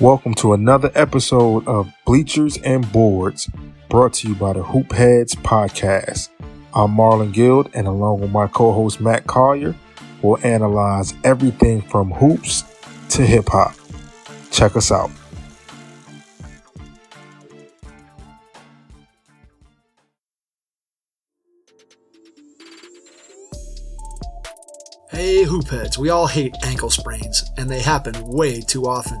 Welcome to another episode of Bleachers and Boards, brought to you by the Hoop Heads Podcast. I'm Marlon Guild, and along with my co host Matt Collier, we'll analyze everything from hoops to hip hop. Check us out. Hey, hoopheads, we all hate ankle sprains, and they happen way too often.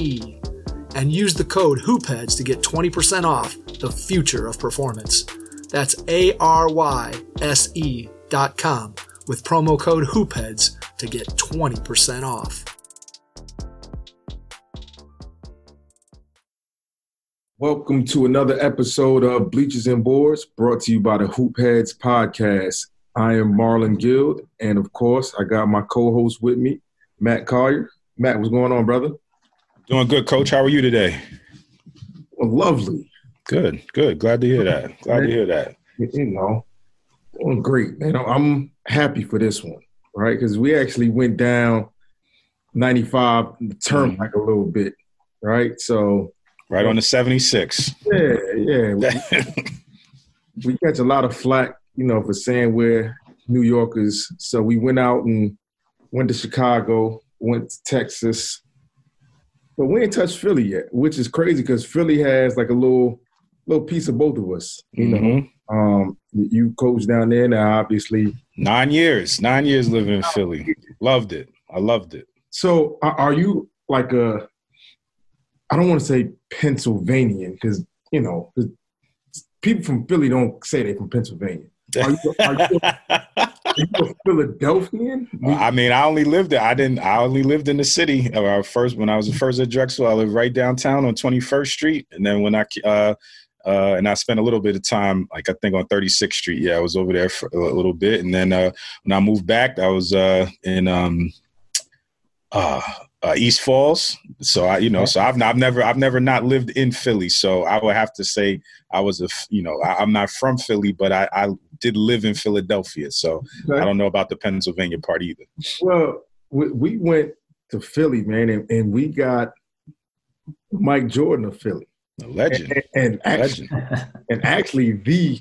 E, and use the code HoopHeads to get 20% off the future of performance. That's A R Y S E dot com with promo code HoopHeads to get 20% off. Welcome to another episode of Bleachers and Boards, brought to you by the Hoopheads Podcast. I am Marlon Guild, and of course, I got my co-host with me, Matt Collier. Matt, what's going on, brother? Doing good, Coach. How are you today? Well, lovely. Good, good. Glad to hear that. Glad to hear that. You know, doing great, man. I'm happy for this one, right? Because we actually went down 95 the term like a little bit, right? So Right on the 76. Yeah, yeah. We, we catch a lot of flack, you know, for saying we're New Yorkers. So we went out and went to Chicago, went to Texas, but we ain't touched Philly yet, which is crazy because Philly has like a little little piece of both of us. You know, Mm-hmm. um, you coach down there now, obviously. Nine years. Nine years living in Philly. Loved it. I loved it. So are, you like a? I don't want to say Pennsylvanian because you know people from Philly don't say they're from Pennsylvania. Are you, are you, you a Philadelphian? I mean, I only lived there. I didn't. I only lived in the city. Uh, first, when I was the first at Drexel, I lived right downtown on Twenty First Street, and then when I uh, uh, and I spent a little bit of time, like I think on Thirty Sixth Street. Yeah, I was over there for a little bit, and then uh, when I moved back, I was uh, in um, uh, uh, East Falls. So I, you know, so I've I've never I've never not lived in Philly. So I would have to say I was a, you know I, I'm not from Philly, but I, I did live in Philadelphia. So I don't know about the Pennsylvania part either. Well, we, we went to Philly, man, and, and we got Mike Jordan of Philly, A legend, and, and actually, legend, and actually the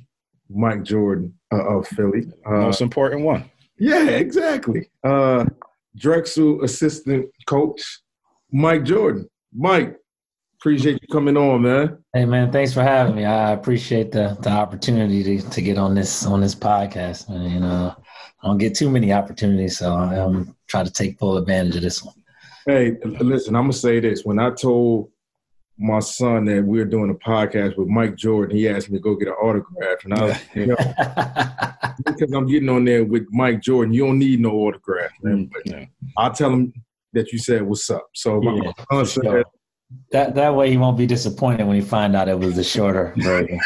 Mike Jordan uh, of Philly. Uh, most important one. Yeah, exactly. Uh, Drexel assistant coach Mike Jordan. Mike, appreciate you coming on, man. Hey man, thanks for having me. I appreciate the, the opportunity to, to get on this on this podcast. And you know, I don't get too many opportunities, so I'm trying to take full advantage of this one. Hey, listen, I'm gonna say this. When I told my son that we are doing a podcast with Mike Jordan, he asked me to go get an autograph, and I was, you know, because I'm getting on there with Mike Jordan, you don't need no autograph, man. Mm-hmm. But Yeah. I'll tell him that you said what's up. So my Yeah, son said, sure. That that way he won't be disappointed when he find out it was the shorter version.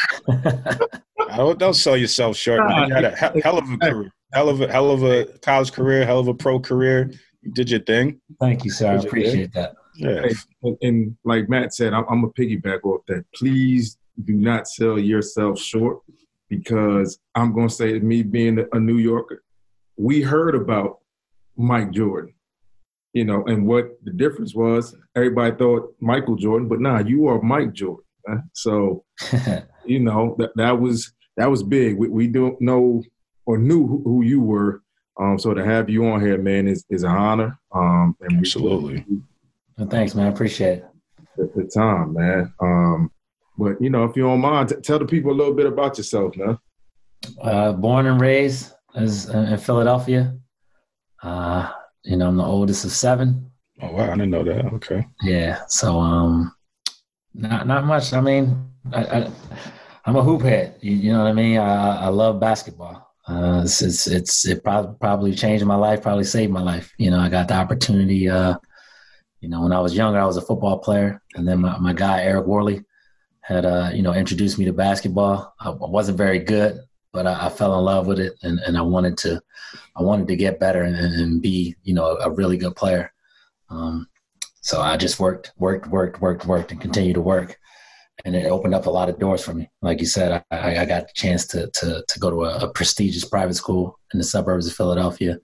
Don't, don't sell yourself short. Man. You had a he- hell of a career, hell of a hell of a college career, hell of a pro career. You did your thing. Thank you, sir. I appreciate that. Yeah. Hey, and, and like Matt said, I'm, I'm gonna piggyback off that. Please do not sell yourself short because I'm gonna say, me being a New Yorker, we heard about Mike Jordan, you know, and what the difference was. Everybody thought Michael Jordan, but nah, you are Mike Jordan. man. So you know that that was that was big. We, we don't know or knew who, who you were. Um, so to have you on here, man, is, is an honor. Um, and we- Absolutely. Well, thanks, man. I appreciate it. at the time, man. Um, but you know, if you don't mind, t- tell the people a little bit about yourself, man. Uh, born and raised as, in Philadelphia. Uh, you know, I'm the oldest of seven. Oh wow, I didn't know that. Okay. Yeah. So um not not much. I mean, I, I I'm a hoop head. You, you know what I mean? I I love basketball. Uh it's it's, it's it probably probably changed my life, probably saved my life. You know, I got the opportunity uh You know, when I was younger, I was a football player, and then my, my guy Eric Worley had uh, you know introduced me to basketball. I wasn't very good, but I, I, fell in love with it, and, and I wanted to I wanted to get better and, and be you know a really good player. Um, so I just worked, worked, worked, worked, worked, and continued to work, and it opened up a lot of doors for me. Like you said, I, I got the chance to to to go to a, a prestigious private school in the suburbs of Philadelphia,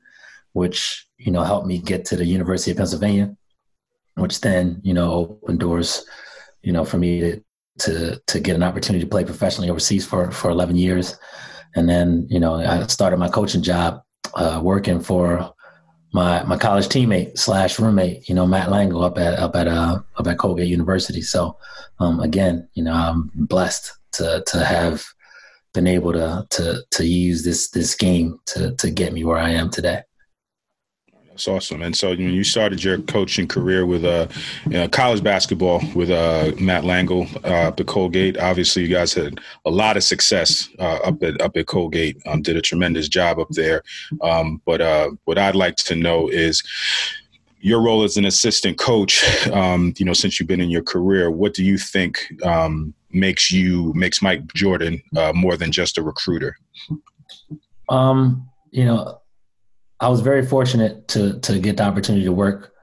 which you know helped me get to the University of Pennsylvania which then you know opened doors, you know, for me to to to get an opportunity to play professionally overseas for for 11 years, and then you know I started my coaching job uh, working for my my college teammate slash roommate, you know, Matt Langel up at up at uh, up at Colgate University. So um, again, you know, I'm blessed to to have been able to to to use this this game to to get me where I am today. That's awesome. And so when you started your coaching career with uh, you know, college basketball with uh, Matt Langel uh, up at Colgate, obviously you guys had a lot of success uh, up at up at Colgate. Um, did a tremendous job up there. Um, but uh, what I'd like to know is your role as an assistant coach. Um, you know, since you've been in your career, what do you think um, makes you makes Mike Jordan uh, more than just a recruiter? Um, you know I was very fortunate to to get the opportunity to work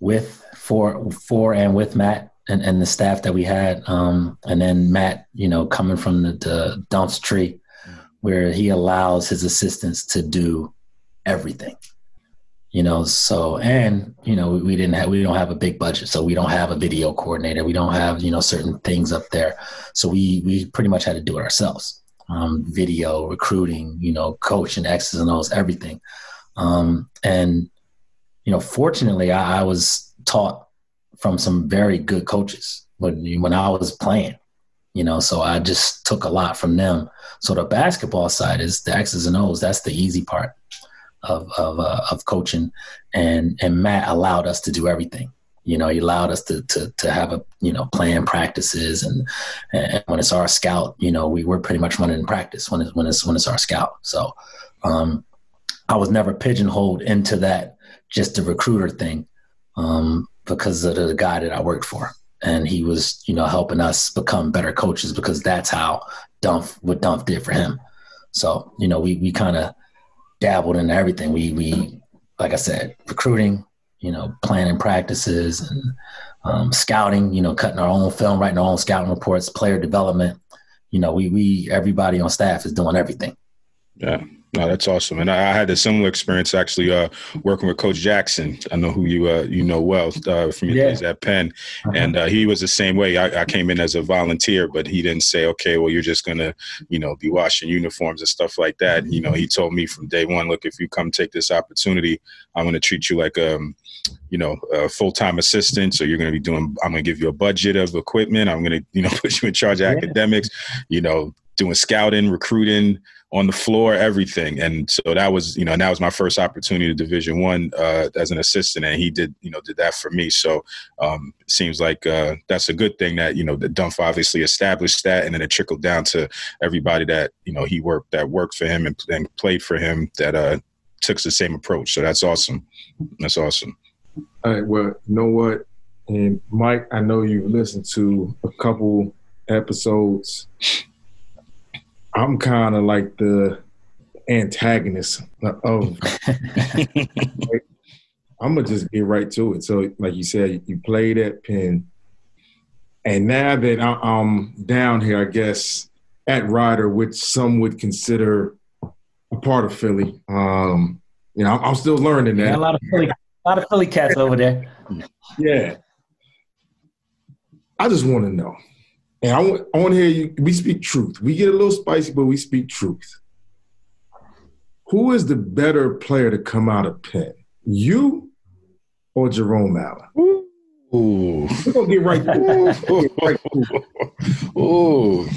with for for and with Matt and, and the staff that we had. Um, and then Matt, you know, coming from the, the Dunph tree where he allows his assistants to do everything. You know, so and you know, we, we didn't have we don't have a big budget, so we don't have a video coordinator. We don't have, you know, certain things up there. So we we pretty much had to do it ourselves. Um, video, recruiting, you know, coaching, X's and O's, everything. Um, and, you know, fortunately, I, I, was taught from some very good coaches when, when I was playing, you know, so I just took a lot from them. So the basketball side is the X's and O's. That's the easy part of, of, uh, of coaching. And, and Matt allowed us to do everything you know he allowed us to to to have a you know plan practices and, and when it's our scout you know we were pretty much running in practice when it's when it's when it's our scout so um I was never pigeonholed into that just a recruiter thing um, because of the guy that I worked for. And he was, you know, helping us become better coaches because that's how Dunf what Dunf did for him. So, you know, we we kind of dabbled in everything. We we like I said, recruiting, you know, planning practices and um, scouting, you know, cutting our own film, writing our own scouting reports, player development. You know, we we everybody on staff is doing everything. Yeah, no, that's awesome. And I, I had a similar experience actually uh, working with Coach Jackson. I know who you uh, you know well uh, from your yeah. days at Penn, uh-huh. and uh, he was the same way. I, I, came in as a volunteer, but he didn't say, "Okay, well, you're just gonna, you know, be washing uniforms and stuff like that." You know, he told me from day one, "Look, if you come take this opportunity, I'm going to treat you like a, um, you know, a full time assistant. So you're going to be doing. I'm going to give you a budget of equipment. I'm going to, you know, put you in charge of yeah. academics. You know, doing scouting, recruiting." On the floor, everything. And so that was, you know, and that was my first opportunity to Division One uh, as an assistant, and he did, you know, did that for me. So um, it seems like uh, that's a good thing that you know the Dunf obviously established that, and then it trickled down to everybody that you know he worked that worked for him and, and played for him that uh, took the same approach. So that's awesome. That's awesome. All right. Well, you know what, and Mike, I know you've listened to a couple episodes I'm kind of like the antagonist of. like, I'm gonna just get right to it. So, like you said, you played at Penn, and now that I'm down here, I guess at Rider, which some would consider a part of Philly. Um, you know, I'm still learning that. Yeah, a lot of Philly, a lot of Philly cats over there. Yeah. I just want to know and I want, I want to hear you. We speak truth. We get a little spicy, but we speak truth. Who is the better player to come out of Penn? You or Jerome Allen? Ooh. We're gonna get right. Ooh. Ooh.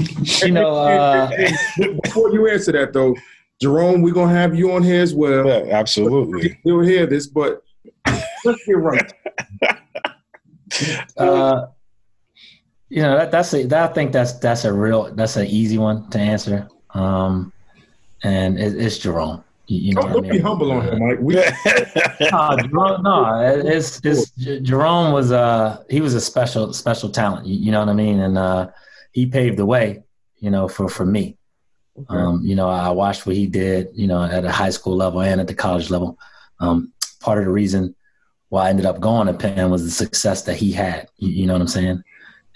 You know, uh... before you answer that though, Jerome, we're gonna have you on here as well. Yeah, absolutely. You'll hear this, but let's get right. Uh, you know, that, that's a, that, I think that's that's a real that's an easy one to answer. Um, and it, it's Jerome. You, you know, don't, don't I mean? be humble on him, Mike. We, no, Jerome, no, it's, it's Jerome was uh he was a special special talent. You, you know what I mean? And uh, he paved the way, you know, for for me. Okay. Um, you know, I watched what he did, you know, at a high school level and at the college level. Um, part of the reason why I ended up going to Penn was the success that he had. You, you know what I'm saying?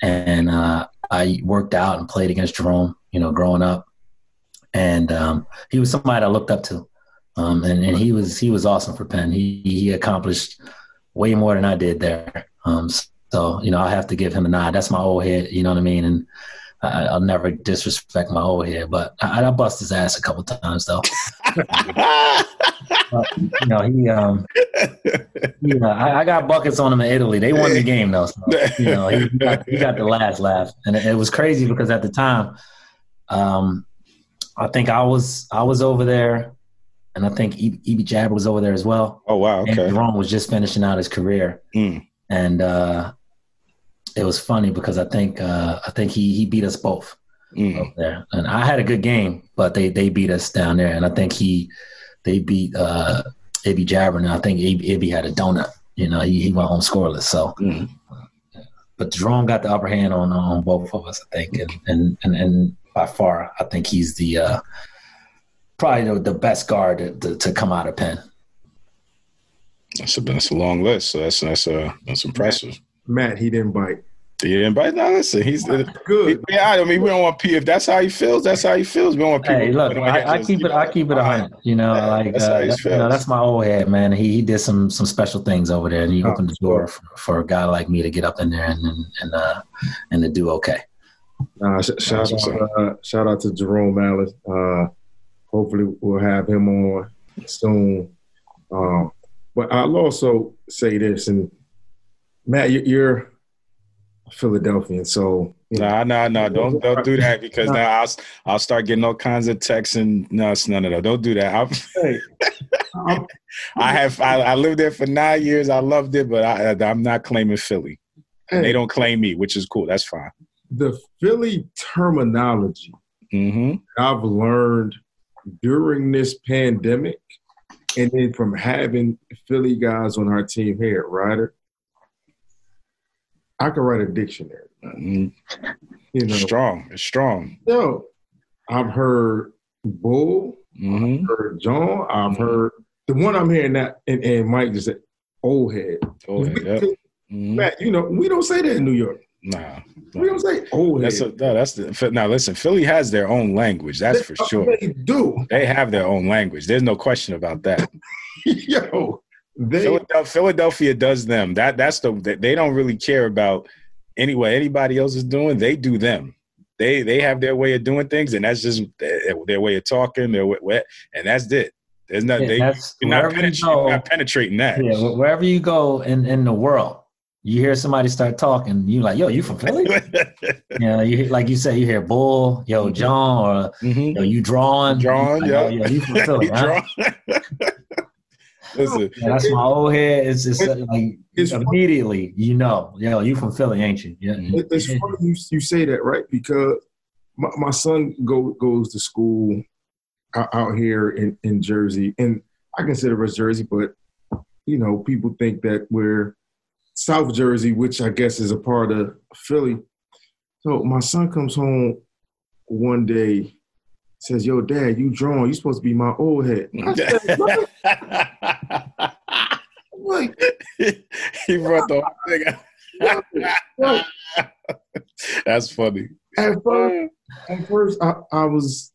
And uh, I worked out and played against Jerome, you know, growing up, and um, he was somebody I looked up to. Um, and, and he was he was awesome for Penn. He he accomplished way more than I did there. Um, so you know, I have to give him a nod. That's my old head. You know what I mean? And I, I'll never disrespect my old head, but I, I bust his ass a couple times though. You know, he um, you know, I, I got buckets on him in Italy. They won the game though. So, you know, he got, he got the last laugh, and it, it was crazy because at the time, um, I think I was I was over there, and I think E- Jaaber was over there as well. oh wow, And okay. Jerome was just finishing out his career, Mm. and uh, it was funny because I think uh, I think he he beat us both Mm. up there, and I had a good game, but they they beat us down there, and I think he they beat uh, Ibby Jaaber, and I think Ibby, Ibby had a donut. You know, he, he went home scoreless. So, Mm. but Jerome got the upper hand on on both of us, I think, and and and, and by far, I think he's the uh, probably the, the best guard to, to, to come out of Penn. That's a that's a long list. So that's that's uh that's impressive. Matt, he didn't bite. He didn't bite. No, listen, he's Good. yeah. I mean, we don't want P. If that's how he feels, that's how he feels. We don't want people. Hey, look, I, I keep it. I keep it a hundred. You know, Yeah, like that's how uh, he that- you know, feels. that's my old head, man. He he did some some special things over there, and he Oh, opened the door for, for a guy like me to get up in there and and and, uh, and to do okay. Uh, sh- shout out, uh, shout out to Jerome Allen. Uh, hopefully, we'll have him on soon. Um, but I'll also say this, and Matt, you- you're a Philadelphian, so Nah, nah, nah. Don't don't do that because now I'll I'll start getting all kinds of texts and no, none of that. Don't do that. Hey, I have I, I lived there for nine years. I loved it, but I, I'm not claiming Philly. Hey, they don't claim me, which is cool. That's fine. the Philly terminology Mm-hmm. I've learned during this pandemic, and then from having Philly guys on our team here at Rider, I could write a dictionary. mm You know, Strong. It's strong. yo, I've heard bull, Mm-hmm. heard jawn, I've Mhm. heard the one I'm hearing that, and, and Mike just said, old head. Oh, yeah. Mhm. Matt, you know, we don't say that in New York. Nah. We don't say old head. That's a, no, that's the now. Listen, Philly has their own language. That's for sure. They do. They have their own language. There's no question about that. Yo, they Philadelphia, Philadelphia does them. That that's the they- don't really care about anyway anybody else is doing. They do them. They they have their way of doing things, and that's just their, way of talking. Their way, and that's it. There's not Yeah, they, you're not, wherever you penetrating, go. not penetrating that. Yeah, wherever you go in in the world, you hear somebody start talking, you like, yo, you from Philly? yeah, you hear, like you say, you hear Bull, yo, jawn, or Mhm. yo, you drawing, Drawing, Like, yeah. oh, yeah, you from Philly? Huh? Listen, Yeah, that's my old head. It's like It's- immediately, you know, yo, you from Philly, ain't you? Yeah. It's funny you, you say that, right? Because my, my son go, goes to school out, here in, in Jersey, and I consider us Jersey, but you know, people think that we're South Jersey, which I guess is a part of Philly. So my son comes home one day, says, "Yo, Dad, you drawn? You supposed to be my old head." I said, Like, he brought the whole thing out. That's funny. At first, at first I, I was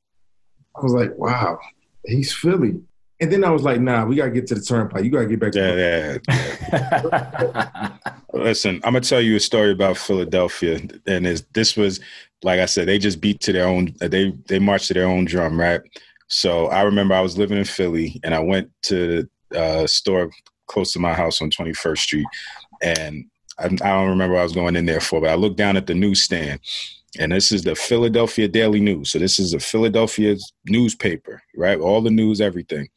I was like, wow, he's Philly. And then I was like, nah, we gotta get to the turnpike. You gotta get back to Yeah, yeah. Listen, I'm gonna tell you a story about Philadelphia, and this was, like I said, they just beat to their own. They they marched to their own drum, right? So I remember I was living in Philly, and I went to the uh, store close to my house on 21st Street, and I, I don't remember what I was going in there for, but I looked down at the newsstand, and this is the Philadelphia Daily News. So this is a Philadelphia newspaper, right? All the news, everything.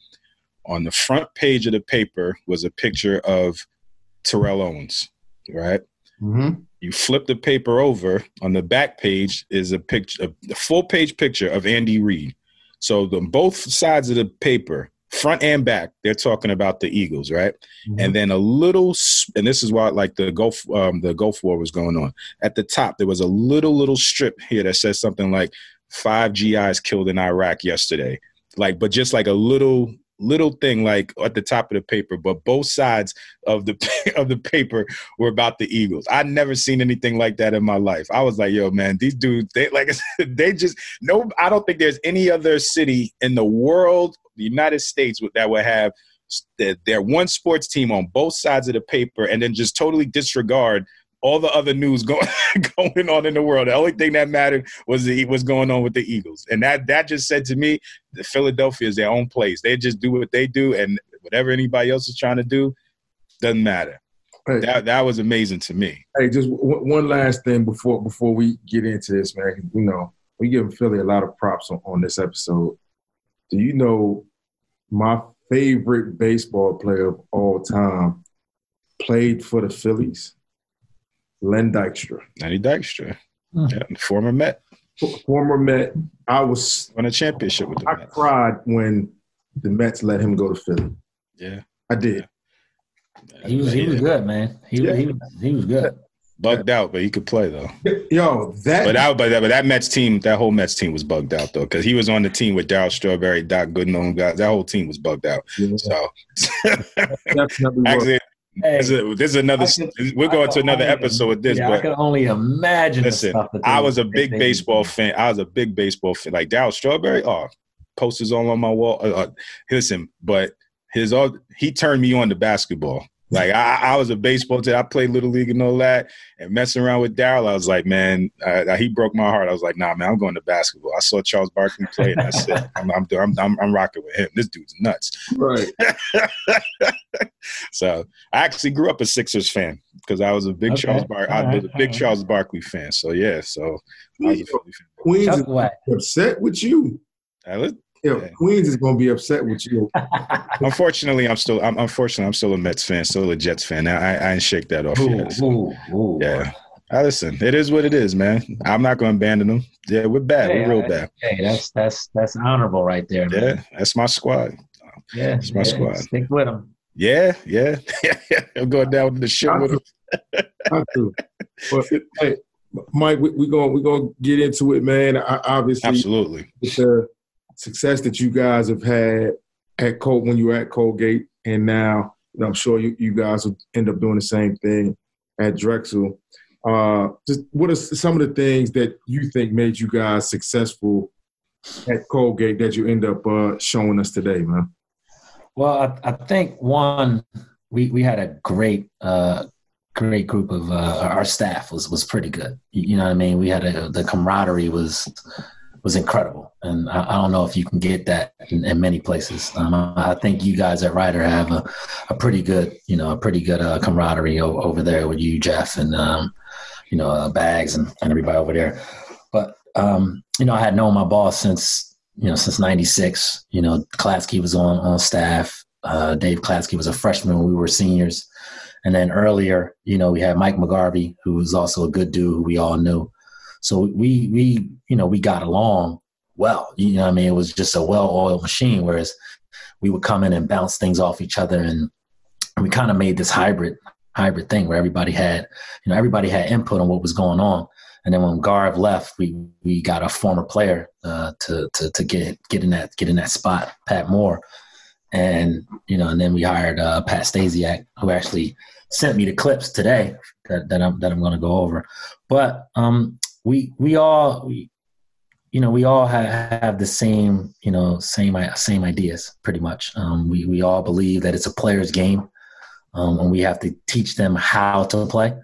On the front page of the paper was a picture of Terrell Owens, right? Mhm. You flip the paper over. On the back page is a picture, a full page picture of Andy Reid. So the both sides of the paper front and back, they're talking about the Eagles, right? Mm-hmm. And then a little, and this is why like the Gulf, um, the Gulf War was going on. At the top, there was a little little strip here that says something like five GIs killed in Iraq yesterday. Like, but just like a little little thing like at the top of the paper, but both sides of the of the paper were about the Eagles. I'd never seen anything like that in my life. I was like, yo, man, these dudes, they like they just no. I don't think there's any other city in the world, the United States, that would have their one sports team on both sides of the paper and then just totally disregard all the other news going going on in the world. The only thing that mattered was the, was going on with the Eagles, and that that just said to me, that Philadelphia is their own place. They just do what they do, and whatever anybody else is trying to do doesn't matter. Hey, that that was amazing to me. Hey, just w- one last thing before before we get into this, man. You know, we give Philly a lot of props on, on this episode. Do you know my favorite baseball player of all time played for the Phillies? Len Dykstra. Lenny Dykstra, hmm. yeah, former Met. Former Met. I was won a championship with the I Mets. cried when the Mets let him go to Philly. Yeah, I did. Yeah. He was he was good, man. He yeah. he, he was good. Bugged out, but he could play though. Yo, that but that but that, but that Mets team, that whole Mets team was bugged out though, because he was on the team with Darryl Strawberry, Doc Gooden, guys. That whole team was bugged out. Yeah. So actually, Hey, this, is, this is another. Can, we're going to another episode with this. Yeah, but I can only imagine. Listen, I was a big baseball fan. I was a big baseball fan. Like Darryl Strawberry, oh, posters all on my wall. Uh, uh, listen, but his all he turned me on to basketball. Like I, I was a baseball team. I played little league and all that, and messing around with Darryl, I was like, man, uh, he broke my heart. I was like, nah, man, I'm going to basketball. I saw Charles Barkley play, and that's it. I'm, I'm, I'm, I'm, I'm rocking with him. This dude's nuts. Right. so I actually grew up a Sixers fan because I was a big okay. Charles Bar- I was a big Charles Barkley fan. So yeah, so I was a fan. Queens upset with you. Yeah, Queens is gonna be upset with you. unfortunately, I'm still. I'm unfortunately I'm still a Mets fan, still a Jets fan. I, I, I ain't shake that off ooh, yet. Ooh, ooh. Yeah. I listen, it is what it is, man. I'm not going to abandon them. Yeah, we're bad. Hey, we're real bad. Hey, that's that's that's honorable right there. Man. Yeah, that's my squad. Yeah, that's my yeah, squad. Stick with them. Yeah, yeah, I'm going down to the show with them. But, hey, Mike, we're we going we gonna get into it, man. I, obviously, absolutely. It's a, success that you guys have had at Col when you were at Colgate, and now you know, I'm sure you, you guys will end up doing the same thing at Drexel. Uh, just what are some of the things that you think made you guys successful at Colgate that you end up uh, showing us today, man? Well, I, I, think one, we we had a great uh, great group of uh, our staff was was pretty good. You, know what I mean? We had a, the camaraderie was was incredible, and I, I, don't know if you can get that in, in many places. Um, I think you guys at Rider have a, a pretty good, you know, a pretty good uh, camaraderie o- over there with you, Jeff, and um, you know, uh, Bags and, and everybody over there. But um, you know, I had known my boss since you know since '96. You know, Klatsky was on on staff. Uh, Dave Klatsky was a freshman when we were seniors. And then earlier, you know, we had Mike McGarvey, who was also a good dude who we all knew. So we we you know we got along well. You know, I mean, it was just a well-oiled machine. Whereas we would come in and bounce things off each other, and we kind of made this hybrid hybrid thing where everybody had you know everybody had input on what was going on. And then when Garv left, we we got a former player uh, to to to get get in that get in that spot, Pat Moore, and you know, and then we hired uh, Pat Stasiak, who actually sent me the clips today that, that I'm that I'm going to go over. But um, we we all we, you know we all have, have the same you know same same ideas pretty much. Um, we we all believe that it's a player's game um, and we have to teach them how to play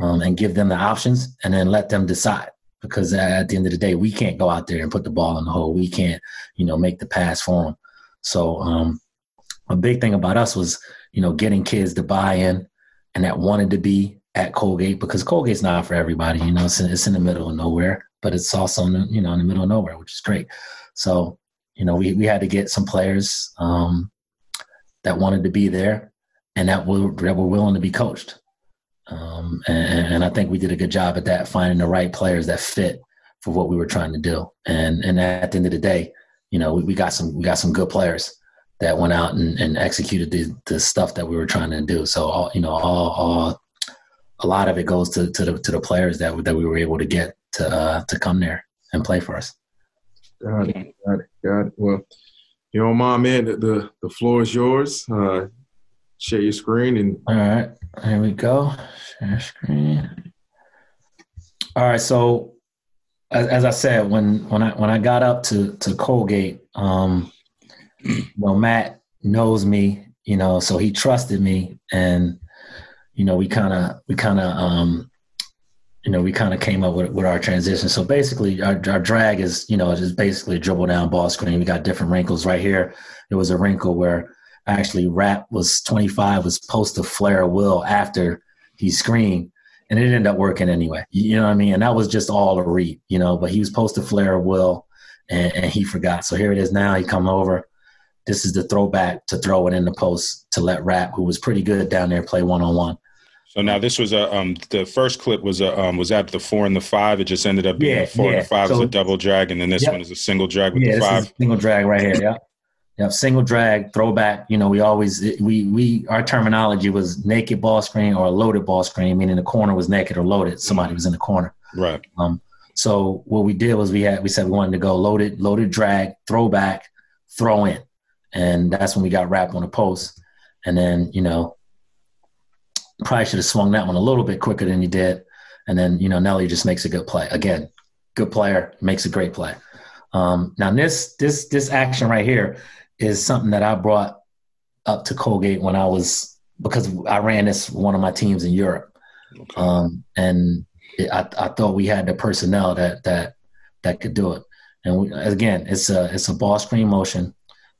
um, and give them the options and then let them decide. Because at the end of the day we can't go out there and put the ball in the hole. We can't you know make the pass for them so um, a big thing about us was you know getting kids to buy in and that wanted to be at Colgate because Colgate's not for everybody. You know, it's in, it's in the middle of nowhere, but it's also in the, you know in the middle of nowhere, which is great. So you know, we we had to get some players um, that wanted to be there and that were that were willing to be coached. Um, and, and I think we did a good job at that, finding the right players that fit for what we were trying to do. And and at the end of the day, you know, we, we got some we got some good players that went out and, and executed the, the stuff that we were trying to do. So all you know, all, all a lot of it goes to, to the to the players that that we were able to get to uh, to come there and play for us. Got it, got it, got it. Well, you know, mom, man, the the, the floor is yours. Uh, share your screen and all right, here we go. Share screen. All right, so as, as I said, when when I when I got up to to Colgate, um, well, Matt knows me, you know, so he trusted me, and you know, we kind of we kind of um, you know, we kind of came up with, with our transition. So basically, our, our drag is, you know, just basically a dribble down ball screen. We got different wrinkles right here. There was a wrinkle where actually Rap was 25, was supposed to flare will after he screened, and it ended up working anyway. You know what I mean? And that was just all a read, you know, but he was supposed to flare will, and, and he forgot. So here it is now. He come over. This is the throwback to throw it in the post to let Rap, who was pretty good down there, play one on one. So now this was a um the first clip was a um was that the four and the five. It just ended up being yeah, a four yeah. and the five so, was a double drag, and then this yep. one is a single drag with yeah, the five. single drag right here. Yeah. Yeah, single drag, throwback. You know, we always we we our terminology was naked ball screen or a loaded ball screen, meaning the corner was naked or loaded. Somebody was in the corner. Right. Um. So what we did was we had we said we wanted to go loaded, loaded drag, throwback, throw in, and that's when we got wrapped on the post. And then you know Probably should have swung that one a little bit quicker than he did. And then, you know, Nelly just makes a good play. Again, good player, makes a great play. Um, now this this this action right here is something that I brought up to Colgate when I was because I ran this one of my teams in Europe, okay. um, and it, I, I thought we had the personnel that that that could do it. And we, again, it's a it's a ball screen motion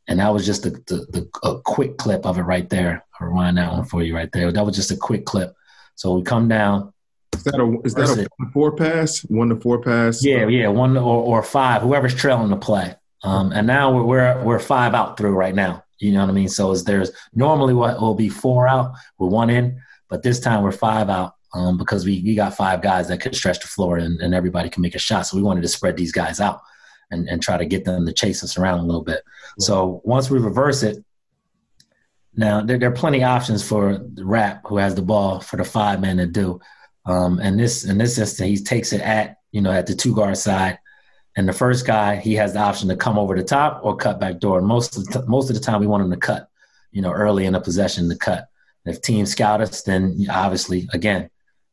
and that was just the, the, the, a quick clip of it right there. I'll run that one for you right there. That was just a quick clip. So we come down. Is that a is that a one four pass? One to four pass? Yeah, yeah, one or, or five. Whoever's trailing the play. Um, and now we're, we're we're five out through right now. You know what I mean? So is there's normally what will be four out, we're one in, but this time we're five out um, because we, we got five guys that could stretch the floor and, and everybody can make a shot. So we wanted to spread these guys out and, and try to get them to chase us around a little bit. So once we reverse it, now there, there, are plenty of options for the rap who has the ball for the five man to do. Um, and this in this instance, he takes it at you know at the two guard side, and the first guy he has the option to come over the top or cut back door. And most of the t- most of the time, we want him to cut, you know, early in the possession to cut. If teams scout us, then obviously again,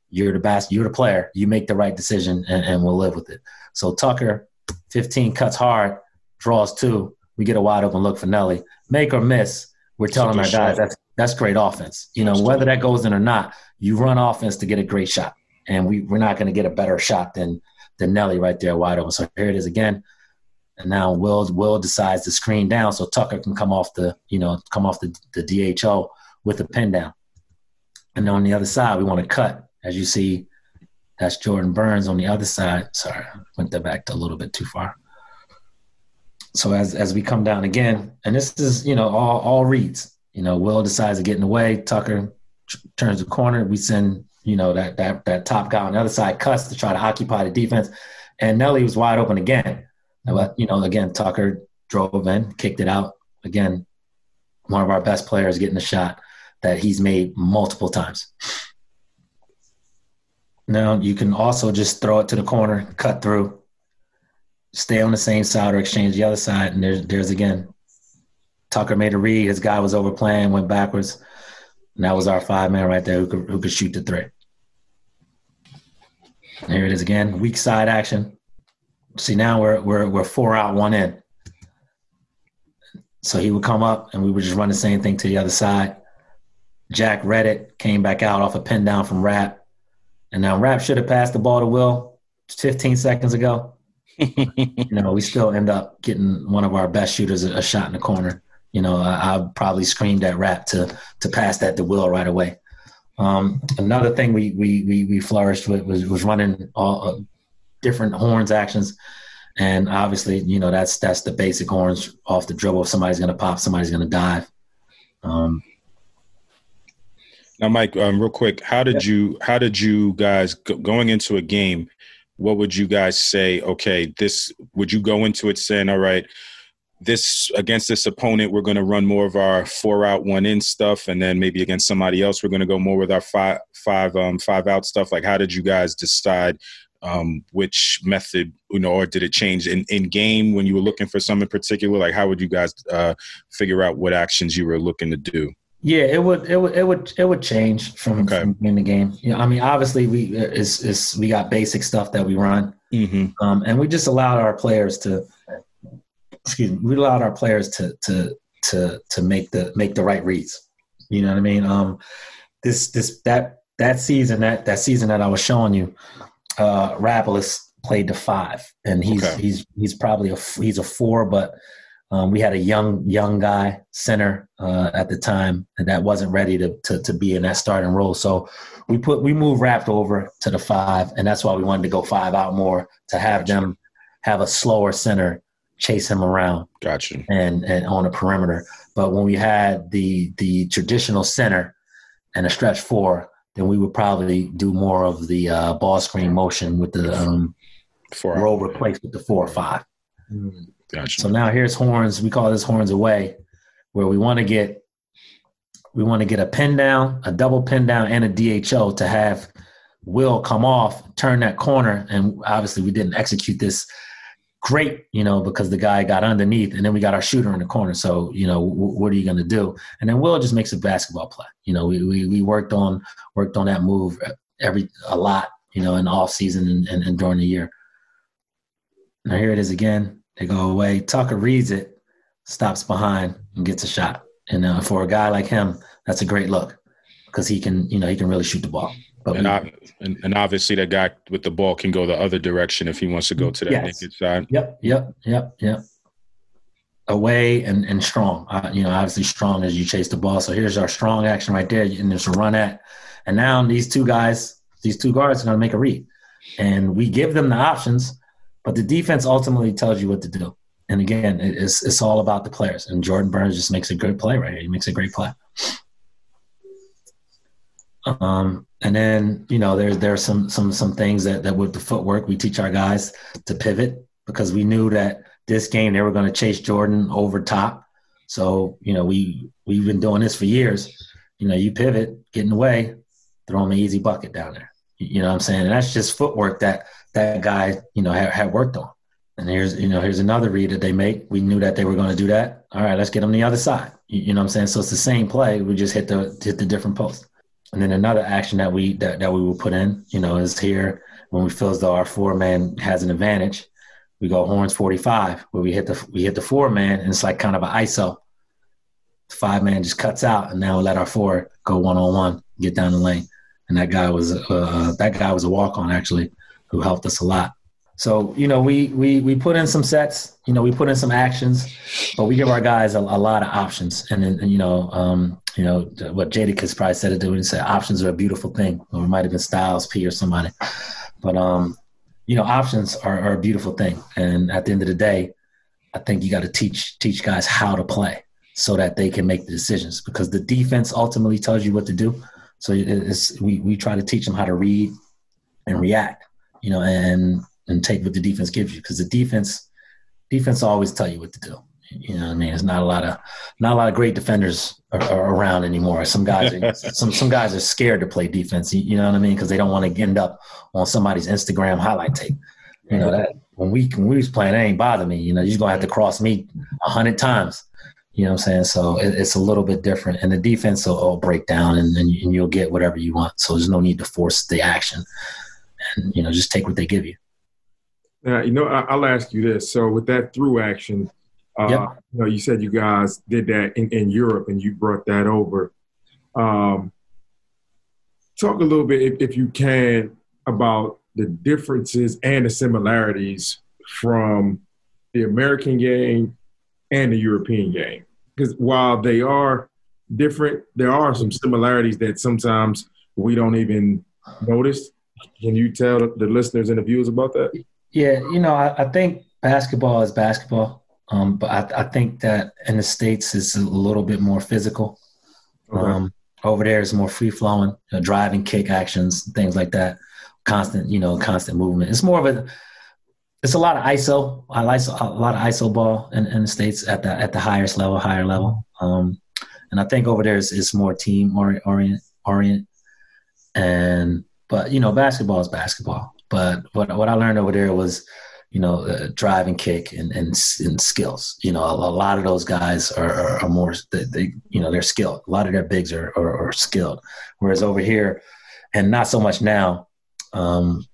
you're the best, you're the player. You make the right decision, and, and we'll live with it. So Tucker 15 cuts hard, draws two. We get a wide open look for Nelly. Make or miss, we're telling our guys that's that's great offense. You know, whether that goes in or not, you run offense to get a great shot. And we, we're not going to get a better shot than than Nelly right there wide open. So here it is again. And now Will Will decides to screen down so Tucker can come off the, you know, come off the, the DHO with a pin down. And on the other side, we want to cut. As you see, that's Jordan Burns on the other side. Sorry, went that back a little bit too far. So as as we come down again, and this is you know all all reads. You know, Will decides to get in the way. Tucker turns the corner. We send you know that that that top guy on the other side cuts to try to occupy the defense, and Nelly was wide open again. But you know, again, Tucker drove in, kicked it out. Again, one of our best players getting the shot that he's made multiple times. Now you can also just throw it to the corner, cut through, stay on the same side or exchange the other side. And there's there's again. Tucker made a read. His guy was overplaying, went backwards. And that was our five man right there who could who could shoot the three. Here it is again. Weak side action. See now we're we're we're four out, one in. So he would come up and we would just run the same thing to the other side. Jack read it, came back out off a pin down from Rap and now Rap should have passed the ball to Will 15 seconds ago. you know, we still end up getting one of our best shooters a, a shot in the corner. You know, I, I, probably screamed at Rap to to pass that to Will right away. Um, another thing we we we, we flourished with was, was running all uh, different horns actions, and obviously, you know, that's that's the basic horns off the dribble. If somebody's going to pop, somebody's going to dive. Um, now, Mike, um, real quick, how did yeah. you how did you guys going into a game? What would you guys say? Okay, this would you go into it saying, all right, this against this opponent, we're going to run more of our four out, one in stuff, and then maybe against somebody else, we're going to go more with our five, five, um, five out stuff. Like, how did you guys decide um, which method, you know, or did it change in, in game when you were looking for some in particular? Like, how would you guys uh, figure out what actions you were looking to do? Yeah, it would, it would, it would, it would change from, okay. from in the game. Yeah, I mean, obviously, we is is we got basic stuff that we run, mm-hmm. um, and we just allowed our players to, excuse me, we allowed our players to to to to make the make the right reads. You know what I mean? Um, this this that that season that that season that I was showing you, uh, Rapolas played the five, and he's okay. he's he's probably a he's a four, but um, we had a young young guy center uh, at the time that wasn't ready to, to, to be in that starting role. So we put we moved Rap over to the five, and that's why we wanted to go five out more to have gotcha. them have a slower center chase him around. Gotcha. And and on a perimeter. But when we had the the traditional center and a stretch four, then we would probably do more of the uh, ball screen motion with the um, four role replaced with the four or five. Mm. Gotcha. So now here's horns. We call this horns away, where we want to get we want to get a pin down, a double pin down, and a DHO to have Will come off, turn that corner, and obviously we didn't execute this great, you know, because the guy got underneath, and then we got our shooter in the corner. So you know, w- what are you going to do? And then Will just makes a basketball play. You know, we, we we worked on worked on that move every a lot, you know, in off season and, and, and during the year. Now here it is again. They go away. Tucker reads it, stops behind, and gets a shot. And uh, for a guy like him, that's a great look because he can, you know, he can really shoot the ball. But and, we, I, and, and, obviously, that guy with the ball can go the other direction if he wants to go to that yes. naked side. Yep, yep, yep, yep. Away and and strong. Uh, you know, obviously strong as you chase the ball. So here's our strong action right there, and there's a run at. And now these two guys, these two guards, are going to make a read, and we give them the options but the defense ultimately tells you what to do. And again, it's it's all about the players. And Jordan Burns just makes a good play right here. He makes a great play. Um, and then you know there's there's some some some things that that with the footwork we teach our guys to pivot because we knew that this game they were going to chase Jordan over top. So you know we we've been doing this for years. You know you pivot, get in the way, throw him an easy bucket down there. You know what I'm saying? And that's just footwork that that guy, you know, had, had worked on. And here's, you know, here's another read that they make. We knew that they were going to do that. All right, let's get them the other side. You, you know what I'm saying? So it's the same play. We just hit the hit the different post. And then another action that we that, that we will put in, you know, is here when we feel as though our four man has an advantage. We go horns 45 where we hit the we hit the four man and it's like kind of an ISO. Five man just cuts out and now we let our four go one on one, get down the lane. And that guy was uh, that guy was a walk on actually who helped us a lot. So you know, we we we put in some sets. You know, we put in some actions, but we give our guys a, a lot of options. And then you know, um, you know what Jadakiss probably said it. When say options are a beautiful thing, or it might have been Styles P or somebody. But um, you know, options are, are a beautiful thing. And at the end of the day, I think you got to teach teach guys how to play so that they can make the decisions because the defense ultimately tells you what to do. So we we try to teach them how to read and react you know, and and take what the defense gives you because the defense defense always tell you what to do. You know, I mean, there's not a lot of not a lot of great defenders are, are around anymore. Some guys, are, some some guys are scared to play defense. You know what I mean? Because they don't want to end up on somebody's Instagram highlight tape. You know that when we when we was playing, it ain't bother me. You know, you're gonna have to cross me a hundred times. You know what I'm saying? So it, it's a little bit different, and the defense will, will break down, and, and you'll get whatever you want. So there's no need to force the action and you know just take what they give you. Uh, you know, I, will ask you this. So with that through action, uh, yep. you know, you said you guys did that in, in Europe and you brought that over. Um, talk a little bit, if, if you can, about the differences and the similarities from the American game and the European game. Because while they are different, there are some similarities that sometimes we don't even notice. Can you tell the listeners and the viewers about that? Yeah, you know, I, I think basketball is basketball, um, but I, I, think that in the states it's a little bit more physical. Okay. Um, over there is more free flowing, you know, driving, kick actions, things like that. Constant, you know, constant movement. It's more of a it's a lot of ISO. I like a lot of ISO ball in, in the states at the at the highest level, higher level. Um, and I think over there is, is more team orient orient. And but you know, basketball is basketball. But what what I learned over there was, you know, uh, drive and kick and, and and skills. You know, a, a lot of those guys are, are, are more they, they, you know they're skilled. A lot of their bigs are, are, are skilled. Whereas over here, and not so much now. Um,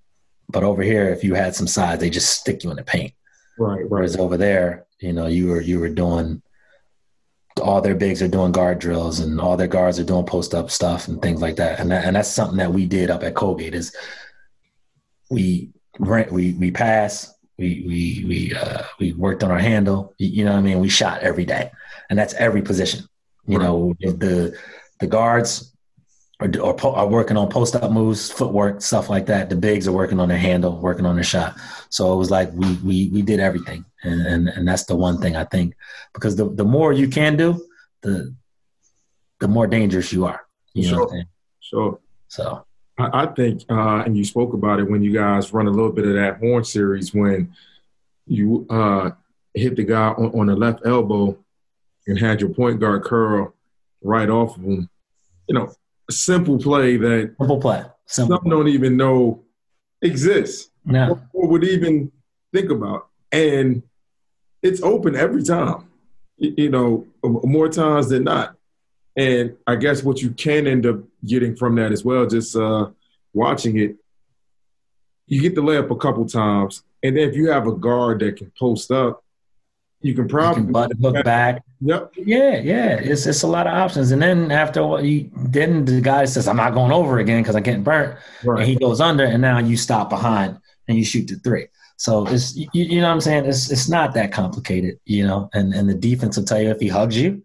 but over here, if you had some size, they just stick you in the paint. Right, right. Whereas over there, you know, you were you were doing all their bigs are doing guard drills and all their guards are doing post up stuff and things like that. And that, and that's something that we did up at Colgate is we we we pass, we we we uh, we worked on our handle. You know what I mean? We shot every day, and that's every position. You know the the guards or, or are working on post up moves, footwork, stuff like that. The bigs are working on their handle, working on their shot. So it was like we we we did everything, and and, and that's the one thing I think because the the more you can do, the the more dangerous you are. You sure. know what I'm saying? Sure. So I, I think, uh, and you spoke about it when you guys run a little bit of that horn series when you uh, hit the guy on, on the left elbow and had your point guard curl right off of him. You know, simple play that simple play. Simple. Some don't even know exists. No. Or, or would even think about. And it's open every time. You know, more times than not. And I guess what you can end up getting from that as well, just uh, watching it, you get the layup a couple times, and then if you have a guard that can post up, you can probably you can hook back. Yep. Yeah, yeah. It's it's a lot of options. And then after what you then the guy says, I'm not going over again because I'm getting burnt. Right. And he goes under and now you stop behind and you shoot the three. So it's you, you, know what I'm saying? It's it's not that complicated, you know. And and the defense will tell you if he hugs you,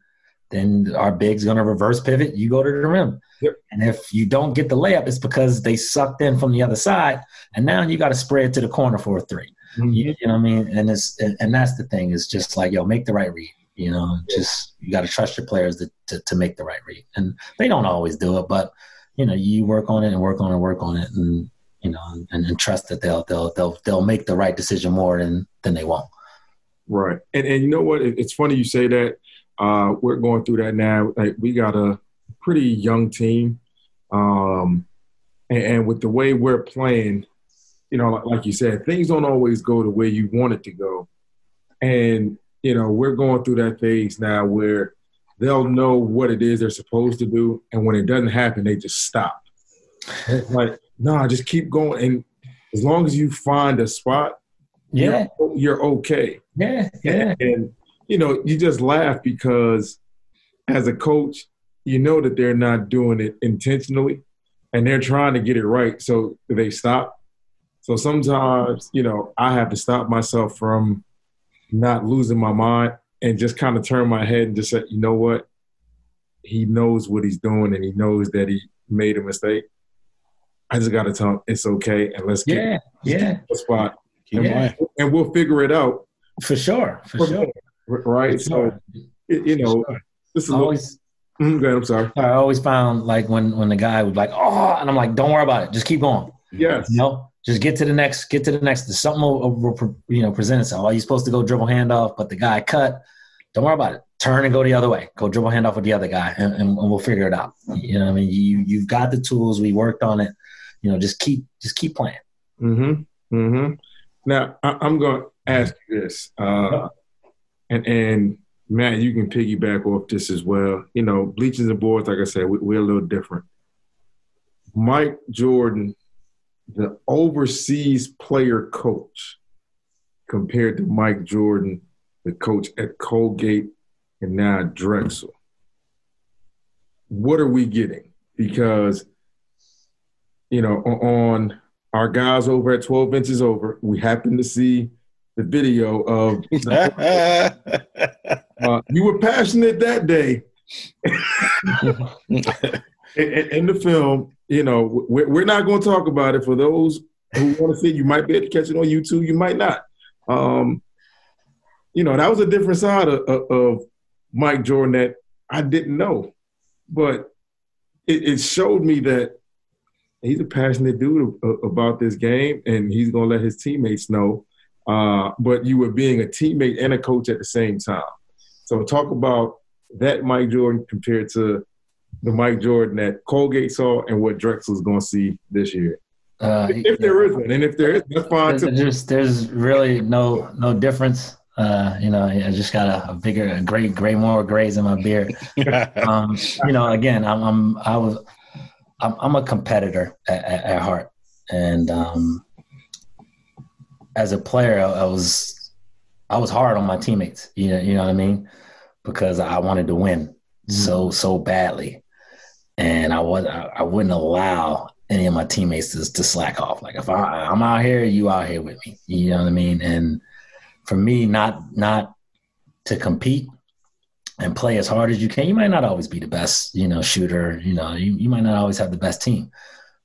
then our big's gonna reverse pivot, you go to the rim. Yep. And if you don't get the layup, it's because they sucked in from the other side, and now you got to spread to the corner for a 3 mm-hmm. you, you, know what I mean? And it's and, and that's the thing is just like yo, make the right read. You know, just you got to trust your players to, to, to make the right read, and they don't always do it, but you know, you work on it and work on it and work on it, and you know, and, and trust that they'll they'll they'll they'll make the right decision more than than they won't. Right, and and you know what? It's funny you say that. Uh, we're going through that now. Like we got a pretty young team, um, and, and with the way we're playing, you know, like, like you said, things don't always go the way you want it to go, and you know, we're going through that phase now where they'll know what it is they're supposed to do, and when it doesn't happen, they just stop. like, no, nah, just keep going, and as long as you find a spot, yeah, you're, you're okay. Yeah, yeah. And, and you know, you just laugh because as a coach, you know that they're not doing it intentionally, and they're trying to get it right, so they stop. So sometimes, you know, I have to stop myself from not losing my mind and just kind of turn my head and just say, you know what? He knows what he's doing and he knows that he made a mistake. I just got to tell him it's okay and let's get, yeah, yeah. the spot. And, yeah. we'll, and we'll figure it out. For sure, for, sure. Right? For so, it, you know, sure. this is always. Mm, I'm sorry. I always found like when when the guy would like, oh, and I'm like, don't worry about it, just keep going. Yes. You know, just get to the next, get to the next. Something will, will you know present itself. Are you supposed to go dribble handoff, but the guy cut? Don't worry about it. Turn and go the other way. Go dribble handoff with the other guy, and, and, we'll figure it out. You know, I mean, you you've got the tools. We worked on it. You know, just keep just keep playing. Mm-hmm. Mm-hmm. Now I, am going to ask you this, uh, and and Matt, you can piggyback off this as well. You know, bleachers and boards, like I said, we, we're a little different. Mike Jordan the overseas player coach compared to Mike Jordan, the coach at Colgate and now Drexel. What are we getting? Because, you know, on our guys over at 12 inches over, we happen to see the video of uh, you were passionate that day in, in, the film you know, we're, we're not going to talk about it. For those who want to see, you might be able to catch it on YouTube. You might not. Um, you know, that was a different side of, of Mike Jordan that I didn't know, but it, it showed me that he's a passionate dude about this game, and he's going to let his teammates know. uh, but you were being a teammate and a coach at the same time. So talk about that Mike Jordan compared to the Mike Jordan that Colgate saw and what Drexel's going to see this year. Uh, if, if there is one, and if there is, that's fine too. There's, there's really no no difference. Uh, you know, I just got a, a bigger, a great, gray more grays in my beard. um, you know, again, I'm, I'm, I was, I'm, I'm a competitor at, at, at heart, and um, as a player, I, I, was, I was hard on my teammates. You know, you know what I mean, because I wanted to win mm-hmm. so so badly, and I was, I, wouldn't allow any of my teammates to, to slack off. Like if I, I'm out here, you out here with me. You know what I mean, and for me, not not to compete and play as hard as you can. You might not always be the best, you know, shooter. You know, you, you might not always have the best team,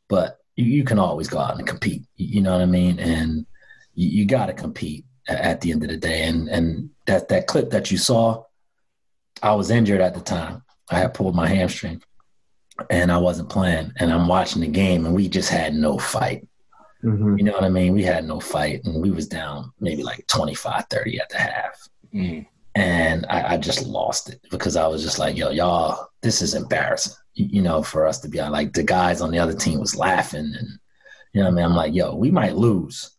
but you, you can always go out and compete. You know what I mean? And you, you got to compete at the end of the day. And and that that clip that you saw, I was injured at the time. I had pulled my hamstring, and I wasn't playing. And I'm watching the game, and we just had no fight. Mm-hmm. You know what I mean? We had no fight and we was down maybe like 25, 30 at the half. Mm. And I, I, just lost it because I was just like, yo, y'all, this is embarrassing. You, you know, for us to be on. like the guys on the other team was laughing and you know what I mean? I'm like, yo, we might lose,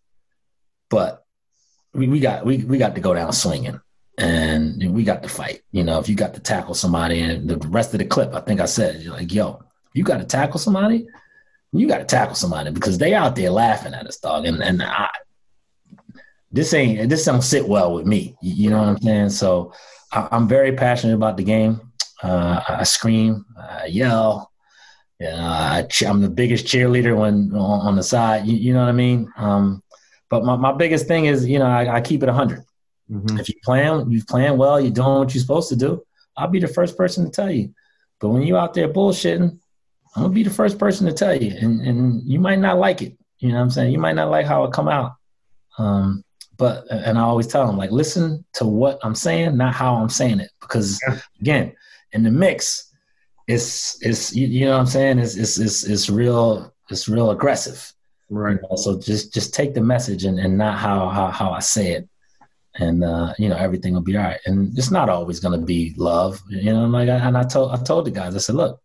but we, we got we, we got to go down swinging and we got to fight. You know, if you got to tackle somebody and the rest of the clip, I think I said, you're like, yo, you got to tackle somebody, you got to tackle somebody because they out there laughing at us, dog. And and I, this ain't this don't sit well with me. You know what I'm saying? So I, am very passionate about the game. Uh, I scream, I yell. Yeah, I, am the biggest cheerleader when on, on the side. You, you, know what I mean? Um, but my, my biggest thing is, you know, I, I keep it 100. Mm-hmm. If you plan, you plan well, you're doing what you're supposed to do. I'll be the first person to tell you. But when you out there bullshitting, I'm gonna be the first person to tell you, and and you might not like it. You know what I'm saying? You might not like how it come out. Um, but and I always tell them like, listen to what I'm saying, not how I'm saying it, because again, in the mix, it's it's you, you know what I'm saying? It's it's it's, it's real it's real aggressive. Right. You know? So just just take the message and, and not how how how I say it. And uh, you know everything will be all right. And it's not always gonna be love, you know. Like, I, and I told I told the guys, I said, look,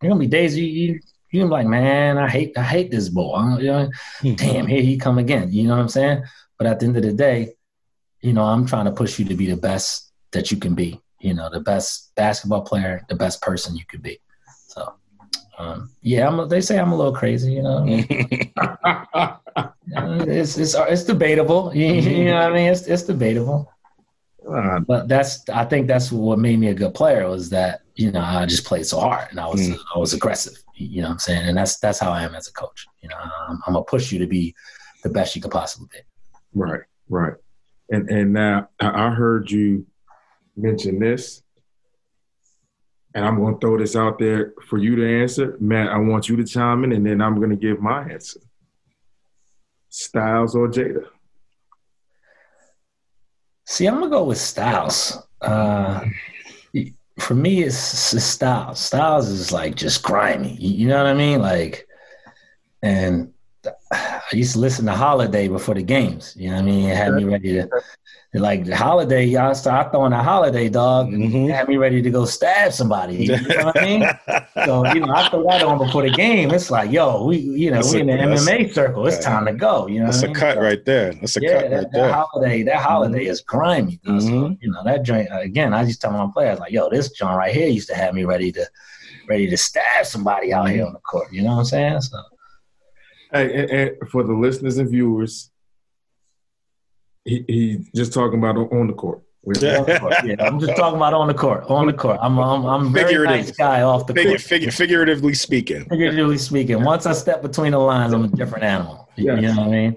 you're gonna be days you you you like, man, I hate I hate this boy. You know, mm-hmm. damn, here he come again. You know what I'm saying? But at the end of the day, you know, I'm trying to push you to be the best that you can be. You know, the best basketball player, the best person you could be. So, um, yeah, I'm, they say I'm a little crazy. You know, it's it's it's debatable. You, you know what I mean? It's it's debatable. Uh, but that's I think that's what made me a good player was that you know I just played so hard and I was mm. I was aggressive. You know what I'm saying? And that's that's how I am as a coach. You know, I'm, I'm gonna push you to be the best you could possibly be. Right, right. And and now I heard you mention this, and I'm gonna throw this out there for you to answer, Matt. I want you to chime in, and then I'm gonna give my answer. Styles or Jada? See, I'm gonna go with Styles. Uh, for me, it's, it's Styles. Styles is like just grimy. You know what I mean? Like, and I used to listen to Holiday before the games. You know what I mean? It had me ready to like the holiday, y'all start throwing a holiday dog mm-hmm. had me ready to go stab somebody. You know what I mean? so, you know, I throw that on before the game. It's like, yo, we you know, we in the MMA circle. It's time to go. You know, that's a mean? cut so, right there. That's a yeah, cut that, right there. That holiday, that holiday is grimy. Mm-hmm. So, you know, that joint again, I just tell my players like, yo, this joint right here used to have me ready to ready to stab somebody out mm-hmm. here on the court. You know what I'm saying? So Hey, and, and for the listeners and viewers, he, he's just talking about on the court. Yeah. yeah, I'm just talking about on the court. On the court. I'm I'm, I'm very nice guy off the court. Figure, figuratively speaking. Figuratively speaking. Once I step between the lines, I'm a different animal. Yes. You know what I mean?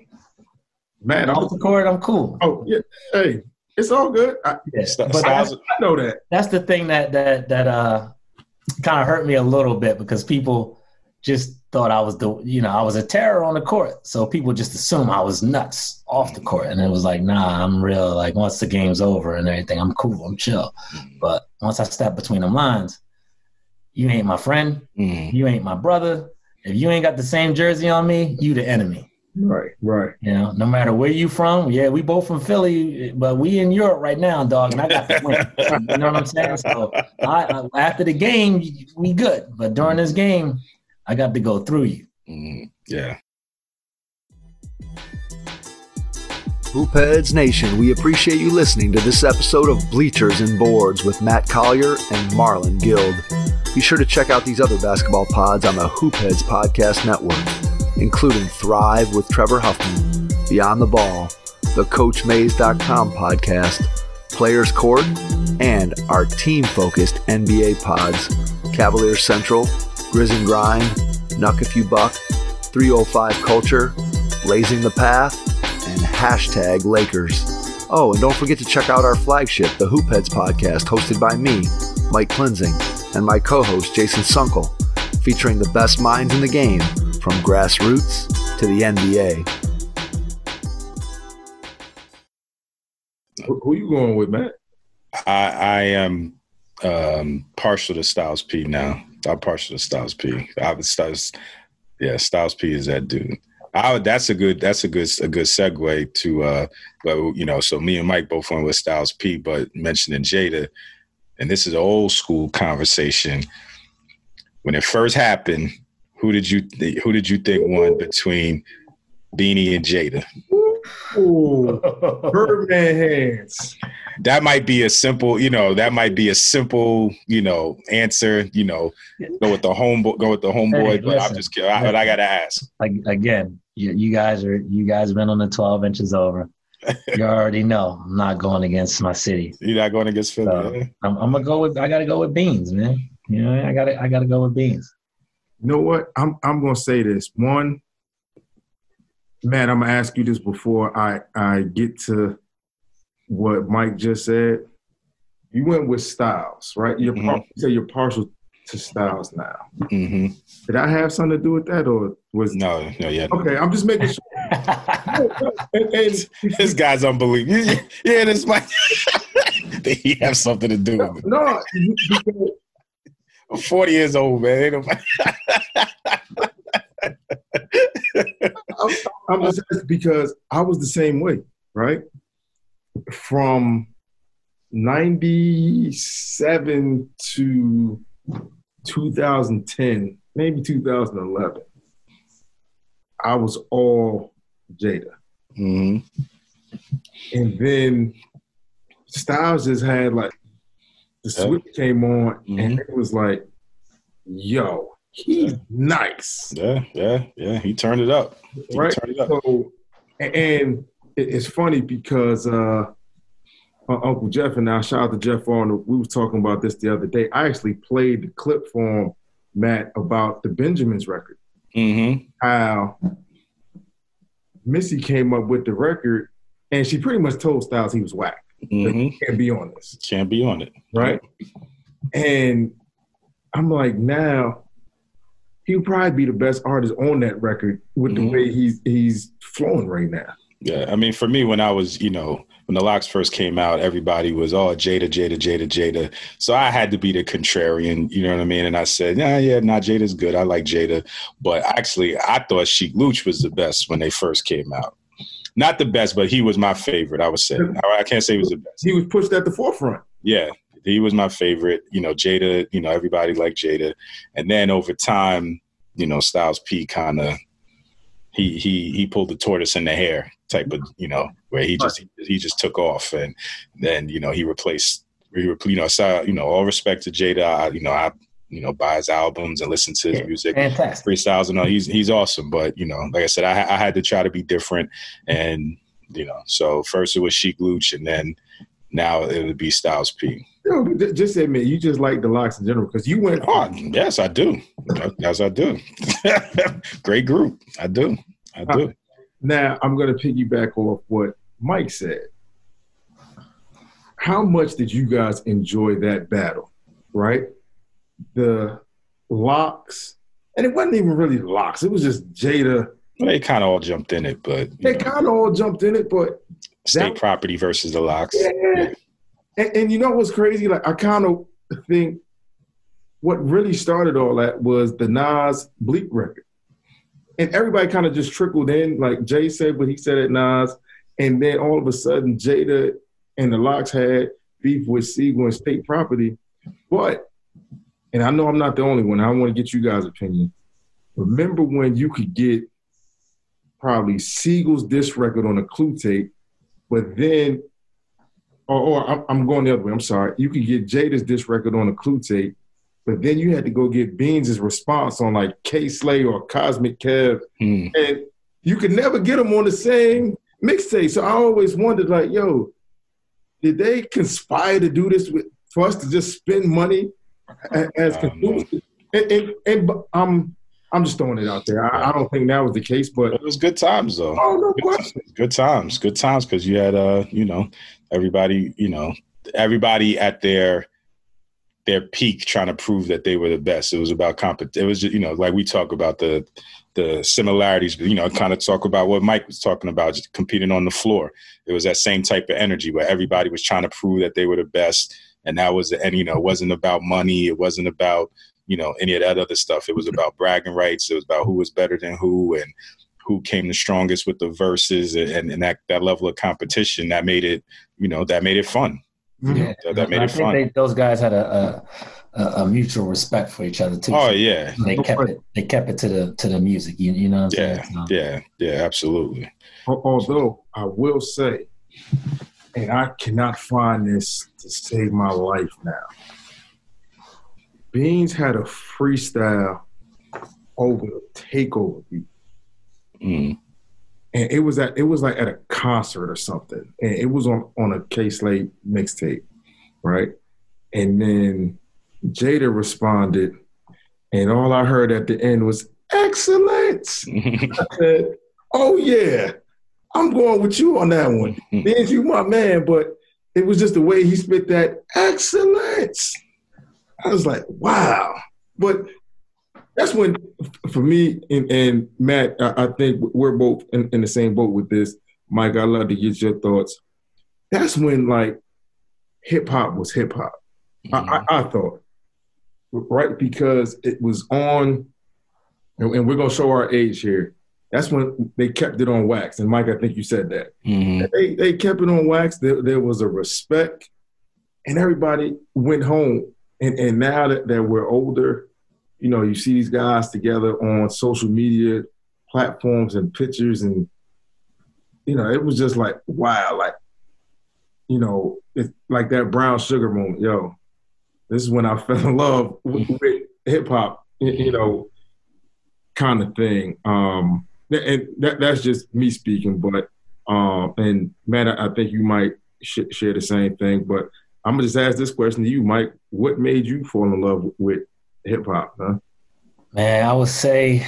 Man, off the court, I'm cool. Oh yeah. Hey, it's all good. I, yeah. but I, I know that. That's the thing that that that uh kind of hurt me a little bit because people just thought I was the, you know, I was a terror on the court. So people just assume I was nuts off the court. And it was like, nah, I'm real. Like once the game's over and everything, I'm cool, I'm chill. Mm-hmm. But once I step between them lines, you ain't my friend. Mm-hmm. You ain't my brother. If you ain't got the same jersey on me, you the enemy. Right, right. You know, no matter where you from, yeah, we both from Philly, but we in Europe right now, dog, and I got to win. you know what I'm saying? So I, I, after the game, we good, but during this game, I got to go through you. Mm, yeah. Hoopheads Nation, we appreciate you listening to this episode of Bleachers and Boards with Matt Collier and Marlon Guild. Be sure to check out these other basketball pods on the Hoopheads Podcast Network, including Thrive with Trevor Huffman, Beyond the Ball, the CoachMaze.com podcast, Players Court, and our team-focused NBA pods, Cavalier Central, Grizz and Grind, Nuck If You Buck, 305 Culture, Blazing the Path, and hashtag Lakers. Oh, and don't forget to check out our flagship, the Hoopheads podcast, hosted by me, Mike Klinzing, and my co-host, Jason Sunkel, featuring the best minds in the game from grassroots to the NBA. Who, who you going with, Matt? I, I am um, partial to Styles P now. I'm partial to Styles P. I Styles, yeah, Styles P is that dude. I that's a good that's a good a good segue to uh you know so me and Mike both went with Styles P but mentioning Jada and this is an old school conversation when it first happened who did you th- who did you think won between Beanie and Jada Ooh, Birdman hands. that might be a simple you know that might be a simple you know answer you know go with the homeboy go with the homeboy Hey, but I'm just kidding I, but I gotta ask Like again, you, you guys are you guys been on the 12 inches over. You already know I'm not going against my city. you're not going against Philly So, eh? I'm, I'm gonna go with I gotta go with beans, man. You know, I gotta I gotta go with beans. You know what? I'm I'm gonna say this. One, Matt, I'm gonna ask you this before I I get to what Mike just said. You went with Styles, right? You're par- Mhm. you say you're partial to Styles now. hmm Did I have something to do with that, or was no no yeah okay? I'm just making sure. And, and this guy's unbelievable yeah, this might he have something to do with it? no, it I'm 40 years old man I'm, I'm just asking because I was the same way, right? From 97 to 2010, maybe 2011, I was all Jada. Mhm. And then Styles just had like the switch came on and Mhm. it was like, yo, he's nice. yeah yeah yeah he turned it up he right? turned it up So, and it's funny because uh, uh, Uncle Jeff and I, shout out to Jeff Arnold, we was talking about this the other day. I actually played the clip for him, Matt, about the Benjamins record. mm-hmm How Missy came up with the record, and she pretty much told Styles he was whack. mm-hmm Can't be on this, can't be on it right? And I'm like, now he'll probably be the best artist on that record with Mhm. the way he's he's flowing right now. Yeah, I mean, for me, when I was, you know, when the LOX first came out, everybody was, oh, Jada, Jada, Jada, Jada. So I had to be the contrarian, you know what I mean? And I said, yeah, yeah, nah, Jada's good. I like Jada. But actually, I thought Sheek Louch was the best when they first came out. Not the best, but he was my favorite, I would say. I can't say he was the best. He was pushed at the forefront. Yeah, he was my favorite. You know, Jada, you know, everybody liked Jada. And then over time, you know, Styles P kind of he he he pulled the tortoise in the hare type of, you know, where he just he, he just took off and then, you know, he replaced he repl- you know, so, you know, all respect to Jada, I, you know, I you know, buy his albums and listen to his Yeah, music Fantastic. freestyles and all. He's he's awesome, but you know, like I said, I, I had to try to be different, and you know, so first it was Sheek Louch, and then now it would be Styles P. Ju- just admit you just like the LOX in general because you went Oh, yes, I do. Yes, I do. Great group. I do. I do. Uh, now I'm going to piggyback off what Mike said. How much did you guys enjoy that battle? Right, the LOX, and it wasn't even really LOX. It was just Jada. They kind of all jumped in it, but They kind of all jumped in it, but state that- property versus the LOX. Yeah. And, and you know what's crazy? Like I kind of think what really started all that was the Nas Bleek record. and everybody kind of just trickled in, like Jay said, but he said it Nas, and then all of a sudden Jada and the LOX had beef with Sigel and state property, but and I know I'm not the only one. I want to get you guys' opinion. Remember when you could get probably Sigel's diss record on a clue tape, but then, or, or I'm going the other way. I'm sorry. You could get Jada's diss record on a clue tape, but then you had to go get Beans' response on like Kay Slay or Cosmic Kev, Hmm. and you could never get them on the same mixtape. So I always wondered, like, yo, did they conspire to do this with for us to just spend money as consumers? And, and, and but I'm just throwing it out there. I, I don't think that was the case, but It was good times though. oh no Good question. times, good times, good times, because you had uh, you know, everybody, you know, everybody at their their peak trying to prove that they were the best. It was about comp. It was just, you know, like we talk about the the similarities, but you know, kind of talk about what Mike was talking about, just competing on the floor. It was that same type of energy where everybody was trying to prove that they were the best, and that was, and you know, it wasn't about money. It wasn't about you know any of that other stuff. It was about bragging rights. It was about who was better than who and who came the strongest with the verses and, and that, that level of competition that made it, you know, that made it fun. Yeah, mm-hmm. That- that made I it think fun. They, those guys had a, a a a mutual respect for each other too. Oh yeah. they kept it. They kept it to the to the music. You, you know what I'm Yeah. saying? So- Yeah. Yeah. Absolutely. Although I will say, and I cannot find this to save my life now. Beans had a freestyle over the takeover beat. Mm. and it was at it was like at a concert or something, and it was on on a Kay Slay mixtape, right? And then Jada responded, and all I heard at the end was excellence. I said, "Oh yeah, I'm going with you on that one. Beans, you my man." But it was just the way he spit that excellence. I was like, "Wow!" But that's when, for me and, and Matt, I, I think we're both in, in the same boat with this. Mike, I'd love to get your thoughts. That's when like hip hop was hip hop. I, I, I thought, right? Because it was on, and, we're gonna show our age here. That's when they kept it on wax. And Mike, I think you said that Mhm. they they kept it on wax. There, there was a respect, and everybody went home. And and now that, that we're older, you know, you see these guys together on social media platforms and pictures, and you know, it was just like wow, like you know, it's like that brown sugar moment. Yo, this is when I fell in love with, with hip hop. You know, kind of thing. Um, and that that's just me speaking, but um, and Matt, I think you might sh- share the same thing. But I'm gonna just ask this question to you, Mike. What made you fall in love with hip hop? Huh? Man, I would say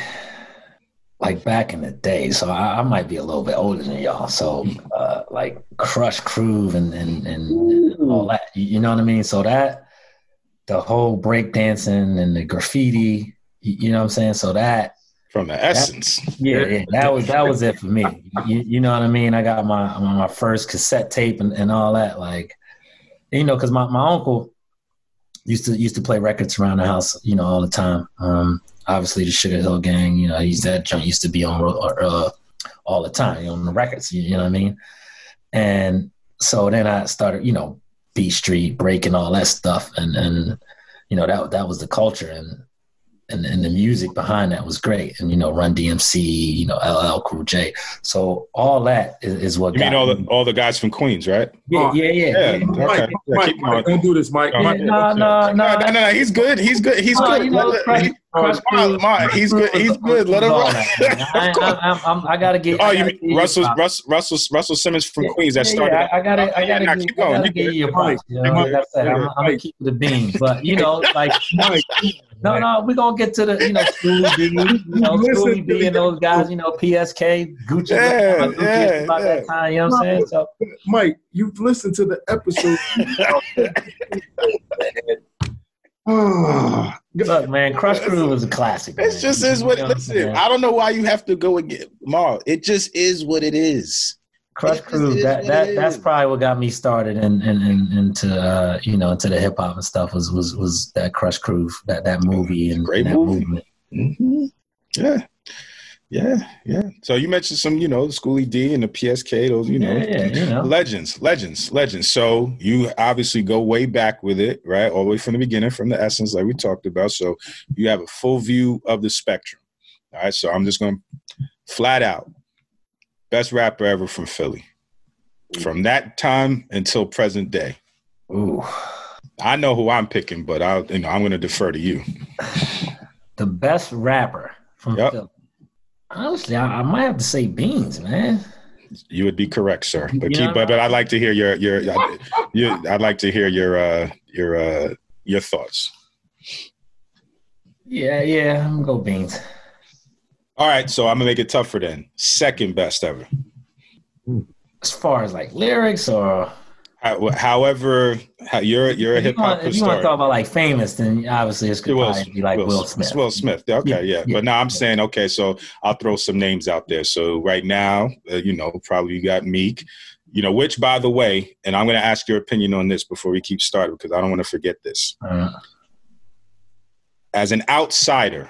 like back in the day. So I, I might be a little bit older than y'all. So uh, like Krush Groove and and, and all that. You, you know what I mean? So that the whole breakdancing and the graffiti. You, you know what I'm saying? So that From the essence. yeah, yeah, that was that was it for me. You, you know what I mean? I got my my first cassette tape and, and all that. Like, you know, because my, my uncle used to used to play records around the house, you know, all the time. Um, obviously, the Sugarhill Gang, you know, he's that joint used to be on uh, all the time, on the records. You know what I mean? And so then I started, you know, B Street, breaking all that stuff, and and you know that that was the culture and and, and the music behind that was great. And you know, Run DMC, you know, LL Cool J. So all that is, is what You mean all me. the all the guys from Queens, right? yeah, yeah, yeah, Yeah. yeah. Okay. Mike, Yeah, Mike, Mike, don't do this, Mike. No, Mike, no, no, no, no. no, no, He's good. He's good. He's No, good. you know, Let- Crush- he- Crush Ma- he's good. He's good. Let him was all rock. that, man. I, I, I, I, I gotta get. Oh, you gotta mean Russell. Russell, Russell, Russell Simmons from Yeah, Queens that yeah, started. yeah, I, I gotta, I gotta, nah, give, keep I gotta You give you your props. You know, like I said, I'm, I'm gonna keep the beam, but you know, like Mike, No, no, we're gonna get to the you know Schoolly D, you know Listen Schoolie to B the- and those guys, you know PSK, Gucci, Yeah, Gucci yeah, about yeah. that time. You know what I'm saying? So Mike, you've listened to the episode. Ah, look, man, Crush Crew was a classic. It man. just is what. You know Listen, I'm? I don't know why you have to go get Mar. It just is what it is. Crush Crew. That that that's probably what got me started in, in, in into uh, you know into the hip hop and stuff was was was that Crush Crew that that movie and, Great and movie. movement. hmm Yeah, Yeah, yeah. So you mentioned some, you know, the Schoolly D and the PSK, those, you know, Yeah, yeah, you know. legends, legends, legends. So you obviously go way back with it, right? All the way from the beginning, from the essence, like we talked about. So you have a full view of the spectrum. All right. So I'm just going to flat out best rapper ever from Philly. From that time until present day. Ooh. I know who I'm picking, but I'll, you know, I'm going to defer to you. The best rapper from Yep. Philly. Honestly, I, I might have to say Beans, man. You would be correct, sir. But You keep, know- but, but I'd like to hear your your, your I'd like to hear your uh your uh your thoughts. Yeah, yeah, I'm gonna go Beans. All right, so I'm gonna make it tougher then. Second best ever. As far as like lyrics or however, how, you're you're a hip hop if you want to talk about like famous, then obviously it's It could Will, be like Will, Smith. Will Smith. Okay, Yeah, yeah, yeah. But now I'm saying, okay, so I'll throw some names out there. So right now, uh, you know, probably you got Meek. You know, which by the way, and I'm going to ask your opinion on this before we keep starting because I don't want to forget this. Uh, as an outsider,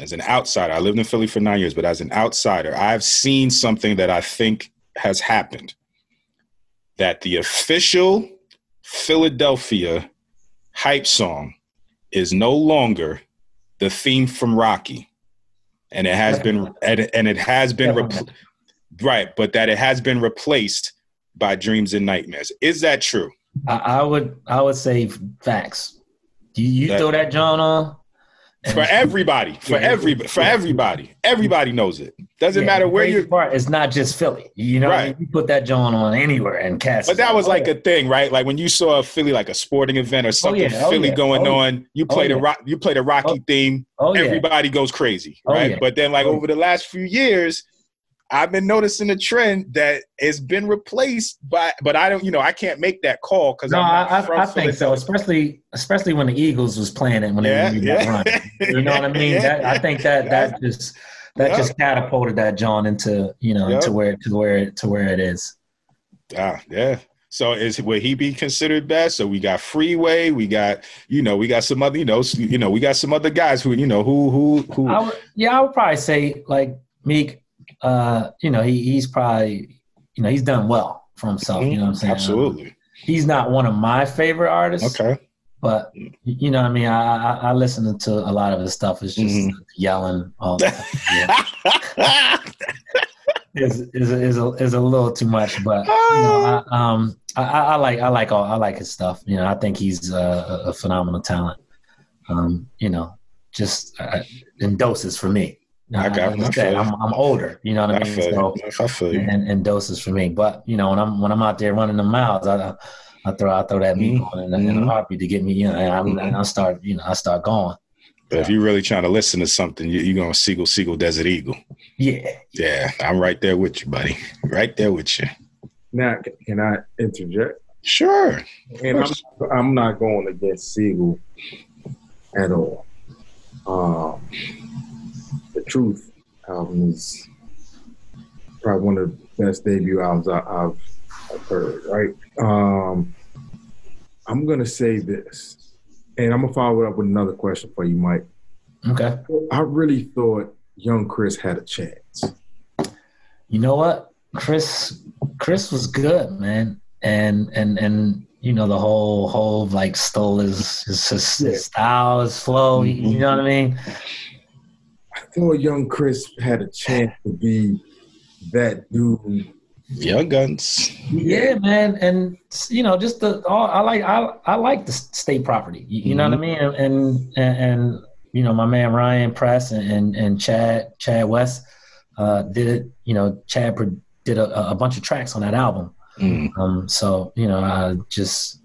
as an outsider, I lived in Philly for nine years, but as an outsider, I've seen something that I think has happened. That the official Philadelphia hype song is no longer the theme from Rocky, and it has been and it, and it has been repl- right, but that it has been replaced by Dreams and Nightmares. Is that true? I, I would I would say facts. You you That- throw that jawn on For everybody, for every for everybody, everybody knows it. Doesn't Yeah, matter where you're part. It's not just Philly. You know, I Right. mean? you put that jawn on anywhere and cast. But that was oh, like a thing, right? Like when you saw a Philly, like a sporting event or oh, something, yeah. Oh, Philly yeah. going Oh, on. You Oh, play the rock, you play the Rocky Oh, theme. oh yeah. Everybody goes crazy, Oh, right? yeah. But then, like Oh, over the last few years, I've been noticing a trend that it's been replaced by. But I don't, you know, I can't make that call because No, I, I, I think so. Especially especially when the Eagles was playing it when Yeah, they made that run. You know what I mean? Yeah. That, I think that that just that Yeah. just catapulted that jawn into you know Yeah. into where to where it to where it is. Ah, yeah. So is would he be considered best? So we got Freeway, we got you know, we got some other you know, you know, we got some other guys who you know who who who. I would, yeah, I would probably say like Meek. Uh, you know, he, he's probably you know he's done well for himself. You know what I'm saying? Absolutely. he's not one of my favorite artists. Okay. But you know, what I mean, I, I I listen to a lot of his stuff. It's just Mhm. yelling all the time. Yeah. is is a, is a is a little too much, but you know, I, um, I, I like I like all I like his stuff. You know, I think he's a, a phenomenal talent. Um, you know, just uh, in doses for me. I got- Like I I said, feel I'm I'm older. You know what I I mean? feel So. I feel you. and, and doses for me. But you know, when I'm when I'm out there running the miles, I I throw I throw that meat on in, a- in a Mhm. heartbeat to get me. You know, and, I'm, and I start you know I start going. But if you're really trying to listen to something, you, you're gonna Sigel, Sigel, Desert Eagle. Yeah, Yeah, I'm right there with you, buddy. Right there with you. Now, can I interject? Sure. And I'm, I'm not going against Sigel at all. Um, the Truth album is probably one of the best debut albums I, I've, I've heard, right? Um, I'm going to say this, and I'm going to follow it up with another question for you, Mike. okay. I really thought young Chris had a chance. You know what, Chris? Chris was good, man, and and and you know the whole whole like stole his his, his, his style, his flow. you- You know what I mean? I thought young Chris had a chance to be that dude. Young Guns. Yeah, man, and you know, just the all I like I I like the state property. You, you know what I mean? And, and and and you know, my man Ryan Press and and, and Chad Chad West uh, did it. You know, Chad did a, a bunch of tracks on that album. Mm. Um, so you know, I just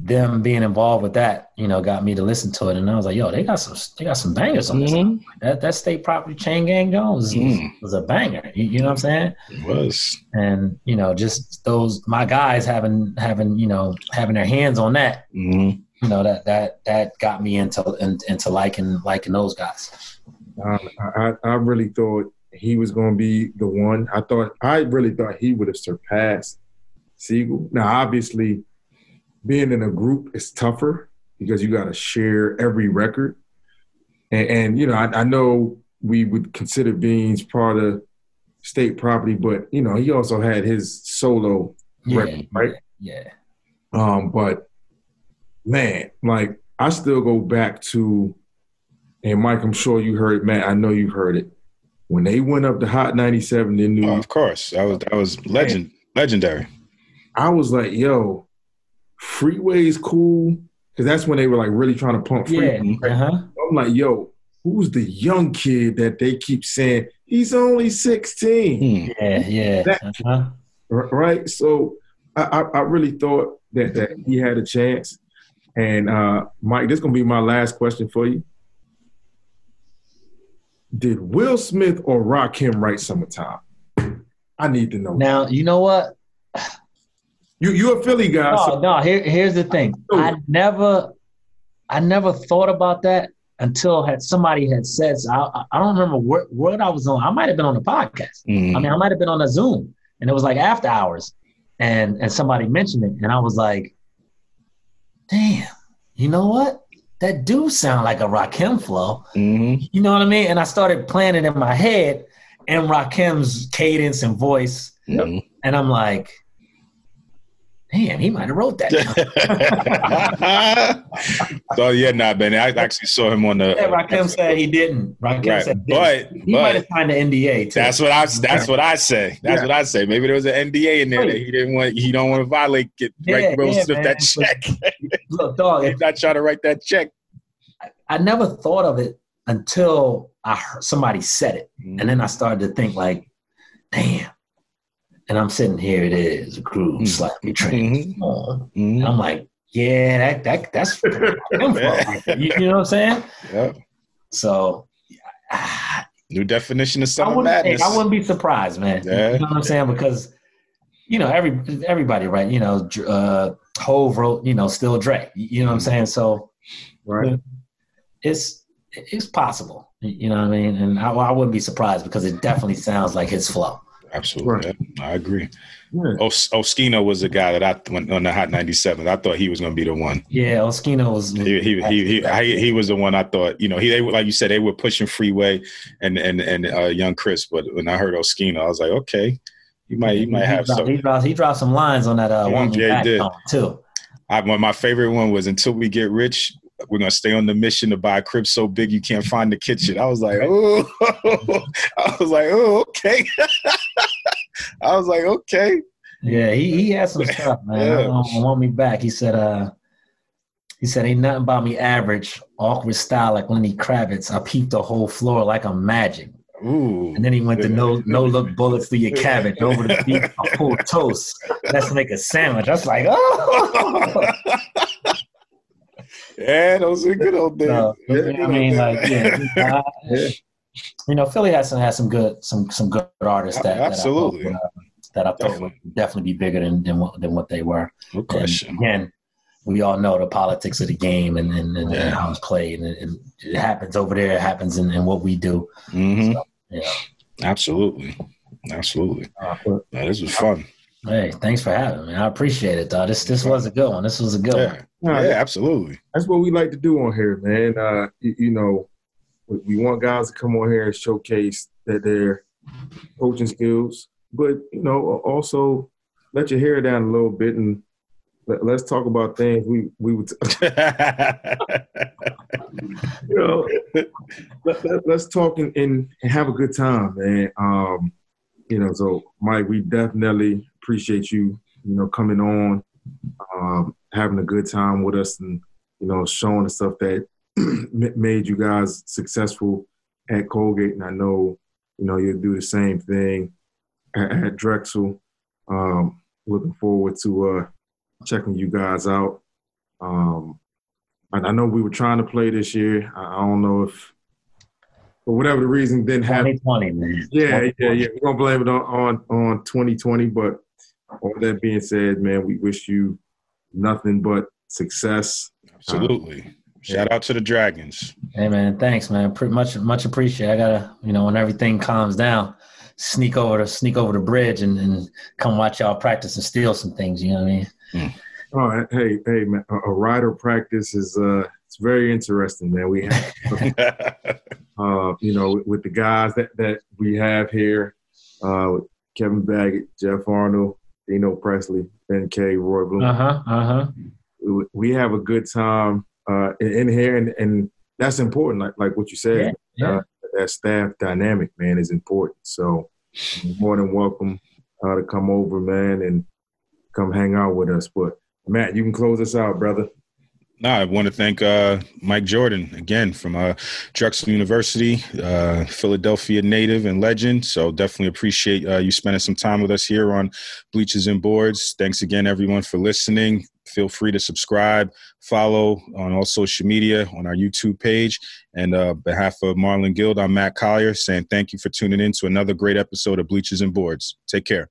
them being involved with that, you know, got me to listen to it, and I was like, "Yo, they got some, they got some bangers on this." Mhm. That that state property Chain Gang Jones was, Mm. was a banger. You, you know what I'm saying? It was. and you know just those my guys having having you know having their hands on that Mhm. you know that that that got me into in, into liking liking those guys Um, I, I I really thought he was going to be the one. I thought I really thought he would have surpassed Sigel. Now, obviously, being in a group is tougher because you got to share every record, and, and you know I, I know we would consider Beans part of state property, but you know, he also had his solo Yeah, record, right? yeah. Um, but man, like I still go back to, and Mike, I'm sure you heard it, Matt. I know you heard it when they went up to Hot 97 in New Oh, York. of course, that was that was legend, legendary. I was like, yo, Freeway's cool because that's when they were like really trying to pump Yeah. Uh-huh. I'm like, yo, who's the young kid that they keep saying he's only 16? Hmm. Yeah, yeah. That- Uh-huh. Right? So I, I, I really thought that, that he had a chance. And uh, Mike, this is gonna be my last question for you. Did Will Smith or Rakim write "Summertime"? I need to know. Now, you know what? You you a Philly guy? No, so- no. Here, here's the thing. I never, I never thought about that until had somebody had said. So I, I don't remember what what I was on. I might have been on the podcast. Hmm. I mean, I might have been on a Zoom, and it was like after hours, and and somebody mentioned it, and I was like, "Damn, you know what? That do sound like a Rakim flow." Mhm. You know what I mean? And I started playing it in my head, and Rakim's cadence and voice, Mhm. and I'm like, "Damn, he might have wrote that." so yeah, nah, Ben. I actually saw him on the. Yeah, Rakim said he didn't. Rakim right, said he but he might have signed an NDA too. that's what I that's what I say. That's Yeah. what I say. Maybe there was an NDA in there that he didn't want. He don't want to violate. Get Yeah, right, yeah, man. that check. Look, dog. He's If, not trying to write that check. I never thought of it until I heard somebody said it, and mm. then I started to think like, "Damn." And I'm sitting here. It is a cruise, Mm. slightly trained. on. Mhm. I'm like, yeah, that that that's you, you know what I'm saying? Yep. So. ah, New definition of I summer hey, madness. I wouldn't be surprised, man. Yeah. You know what I'm saying? Because you know every everybody, right? You know, uh, Hove wrote, you know, still Dre. You know what I'm saying? So right. it's it's possible. You know what I mean? And I, I wouldn't be surprised because it definitely sounds like his flow. Absolutely, Right. yeah, I agree. Yeah. Os- Oschino was the guy that I went on the Hot 97. I thought he was going to be the one. Yeah, Oschino was. He he he he, he, he was the one I thought. You know, he they, were- like you said they were pushing Freeway and and and uh, Young Chris, but when I heard Oschino, I was like, okay, he might he might have dropped, some. he dropped he dropped some lines on that uh, Yeah, one yeah, he did. too. I, my favorite one was "Until We Get Rich." We're gonna stay on the mission to buy a crib so big you can't find the kitchen. I was like, oh, I was like, oh, okay. I was like, okay. Yeah, he, he had some stuff, man. Yeah. Don't want me back. He said, uh, he said, ain't nothing about me average, awkward style like Lenny Kravitz. I peep the whole floor like I'm magic. Ooh. And then he went to no no look bullets through your cabbage over the beef, I pull toast. Let's make a sandwich. I was like, oh. Yeah, those are good old days. So, are I mean, like, days. yeah, uh, you know, Philly has some has some good some some good artists that Absolutely. that I thought, uh, that I thought Definitely. would definitely be bigger than than what, than what they were. No And again, we all know the politics of the game and, and, and, Yeah. how it's played. And, and it happens over there. It happens in, in what we do. Mm-hmm. Yeah. Absolutely. Absolutely. Uh, but Man, this was fun. Hey, thanks for having me. I appreciate it, though. This this was a good one. This was a good Yeah. one. Yeah, absolutely. that's what we like to do on here, man. Uh, you, you know, we, we want guys to come on here and showcase that their coaching skills, but you know, also let your hair down a little bit and let, let's talk about things we we would. you know, let, let, let's talk and, and have a good time, man. Um, you know, so Mike, we definitely appreciate you, you know, coming on, um, having a good time with us, and you know, showing the stuff that made you guys successful at Colgate. And I know, you know, you'll do the same thing at, at Drexel. Um, looking forward to uh, checking you guys out. Um, and I know we were trying to play this year. I, I don't know if, for whatever the reason, didn't happen. 2020, man. Yeah, yeah, yeah. We're gonna blame it on, on on 2020. But all that being said, man, we wish you nothing but success. Absolutely. Shout out to the Dragons. Hey, man. Thanks, man. Pretty much much appreciate. I gotta, you know, when everything calms down, sneak over to sneak over the bridge and, and come watch y'all practice and steal some things. You know what I mean? Oh, hey, hey, man, a, a rider practice is uh, it's very interesting, man. We have uh, you know, with the guys that, that we have here, uh, Kevin Baggett, Jeff Arnold, Dino Presley, Ben K, Roy Bloom. Uh huh. Uh huh. We have a good time uh, in, here, and, and that's important. Like like what you said, Yeah, yeah. Uh, that staff dynamic, man, is important. So you're more than welcome uh, to come over, man, and come hang out with us. But Matt, you can close us out, brother. No, I want to thank uh, Mike Jordan again from uh, Drexel University, uh, Philadelphia native and legend. So definitely appreciate uh, you spending some time with us here on Bleachers and Boards. Thanks again, everyone, for listening. Feel free to subscribe, follow on all social media on our YouTube page. And uh, behalf of Marlon Guild, I'm Matt Collier saying thank you for tuning in to another great episode of Bleachers and Boards. Take care.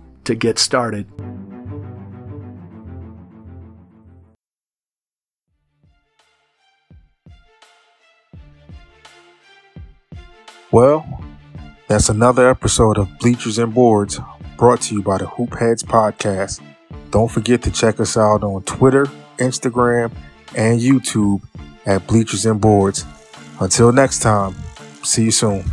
to get started. Well, that's another episode of Bleachers and Boards brought to you by the Hoop Heads Podcast. Don't forget to check us out on Twitter, Instagram, and YouTube at Bleachers and Boards. Until next time, see you soon.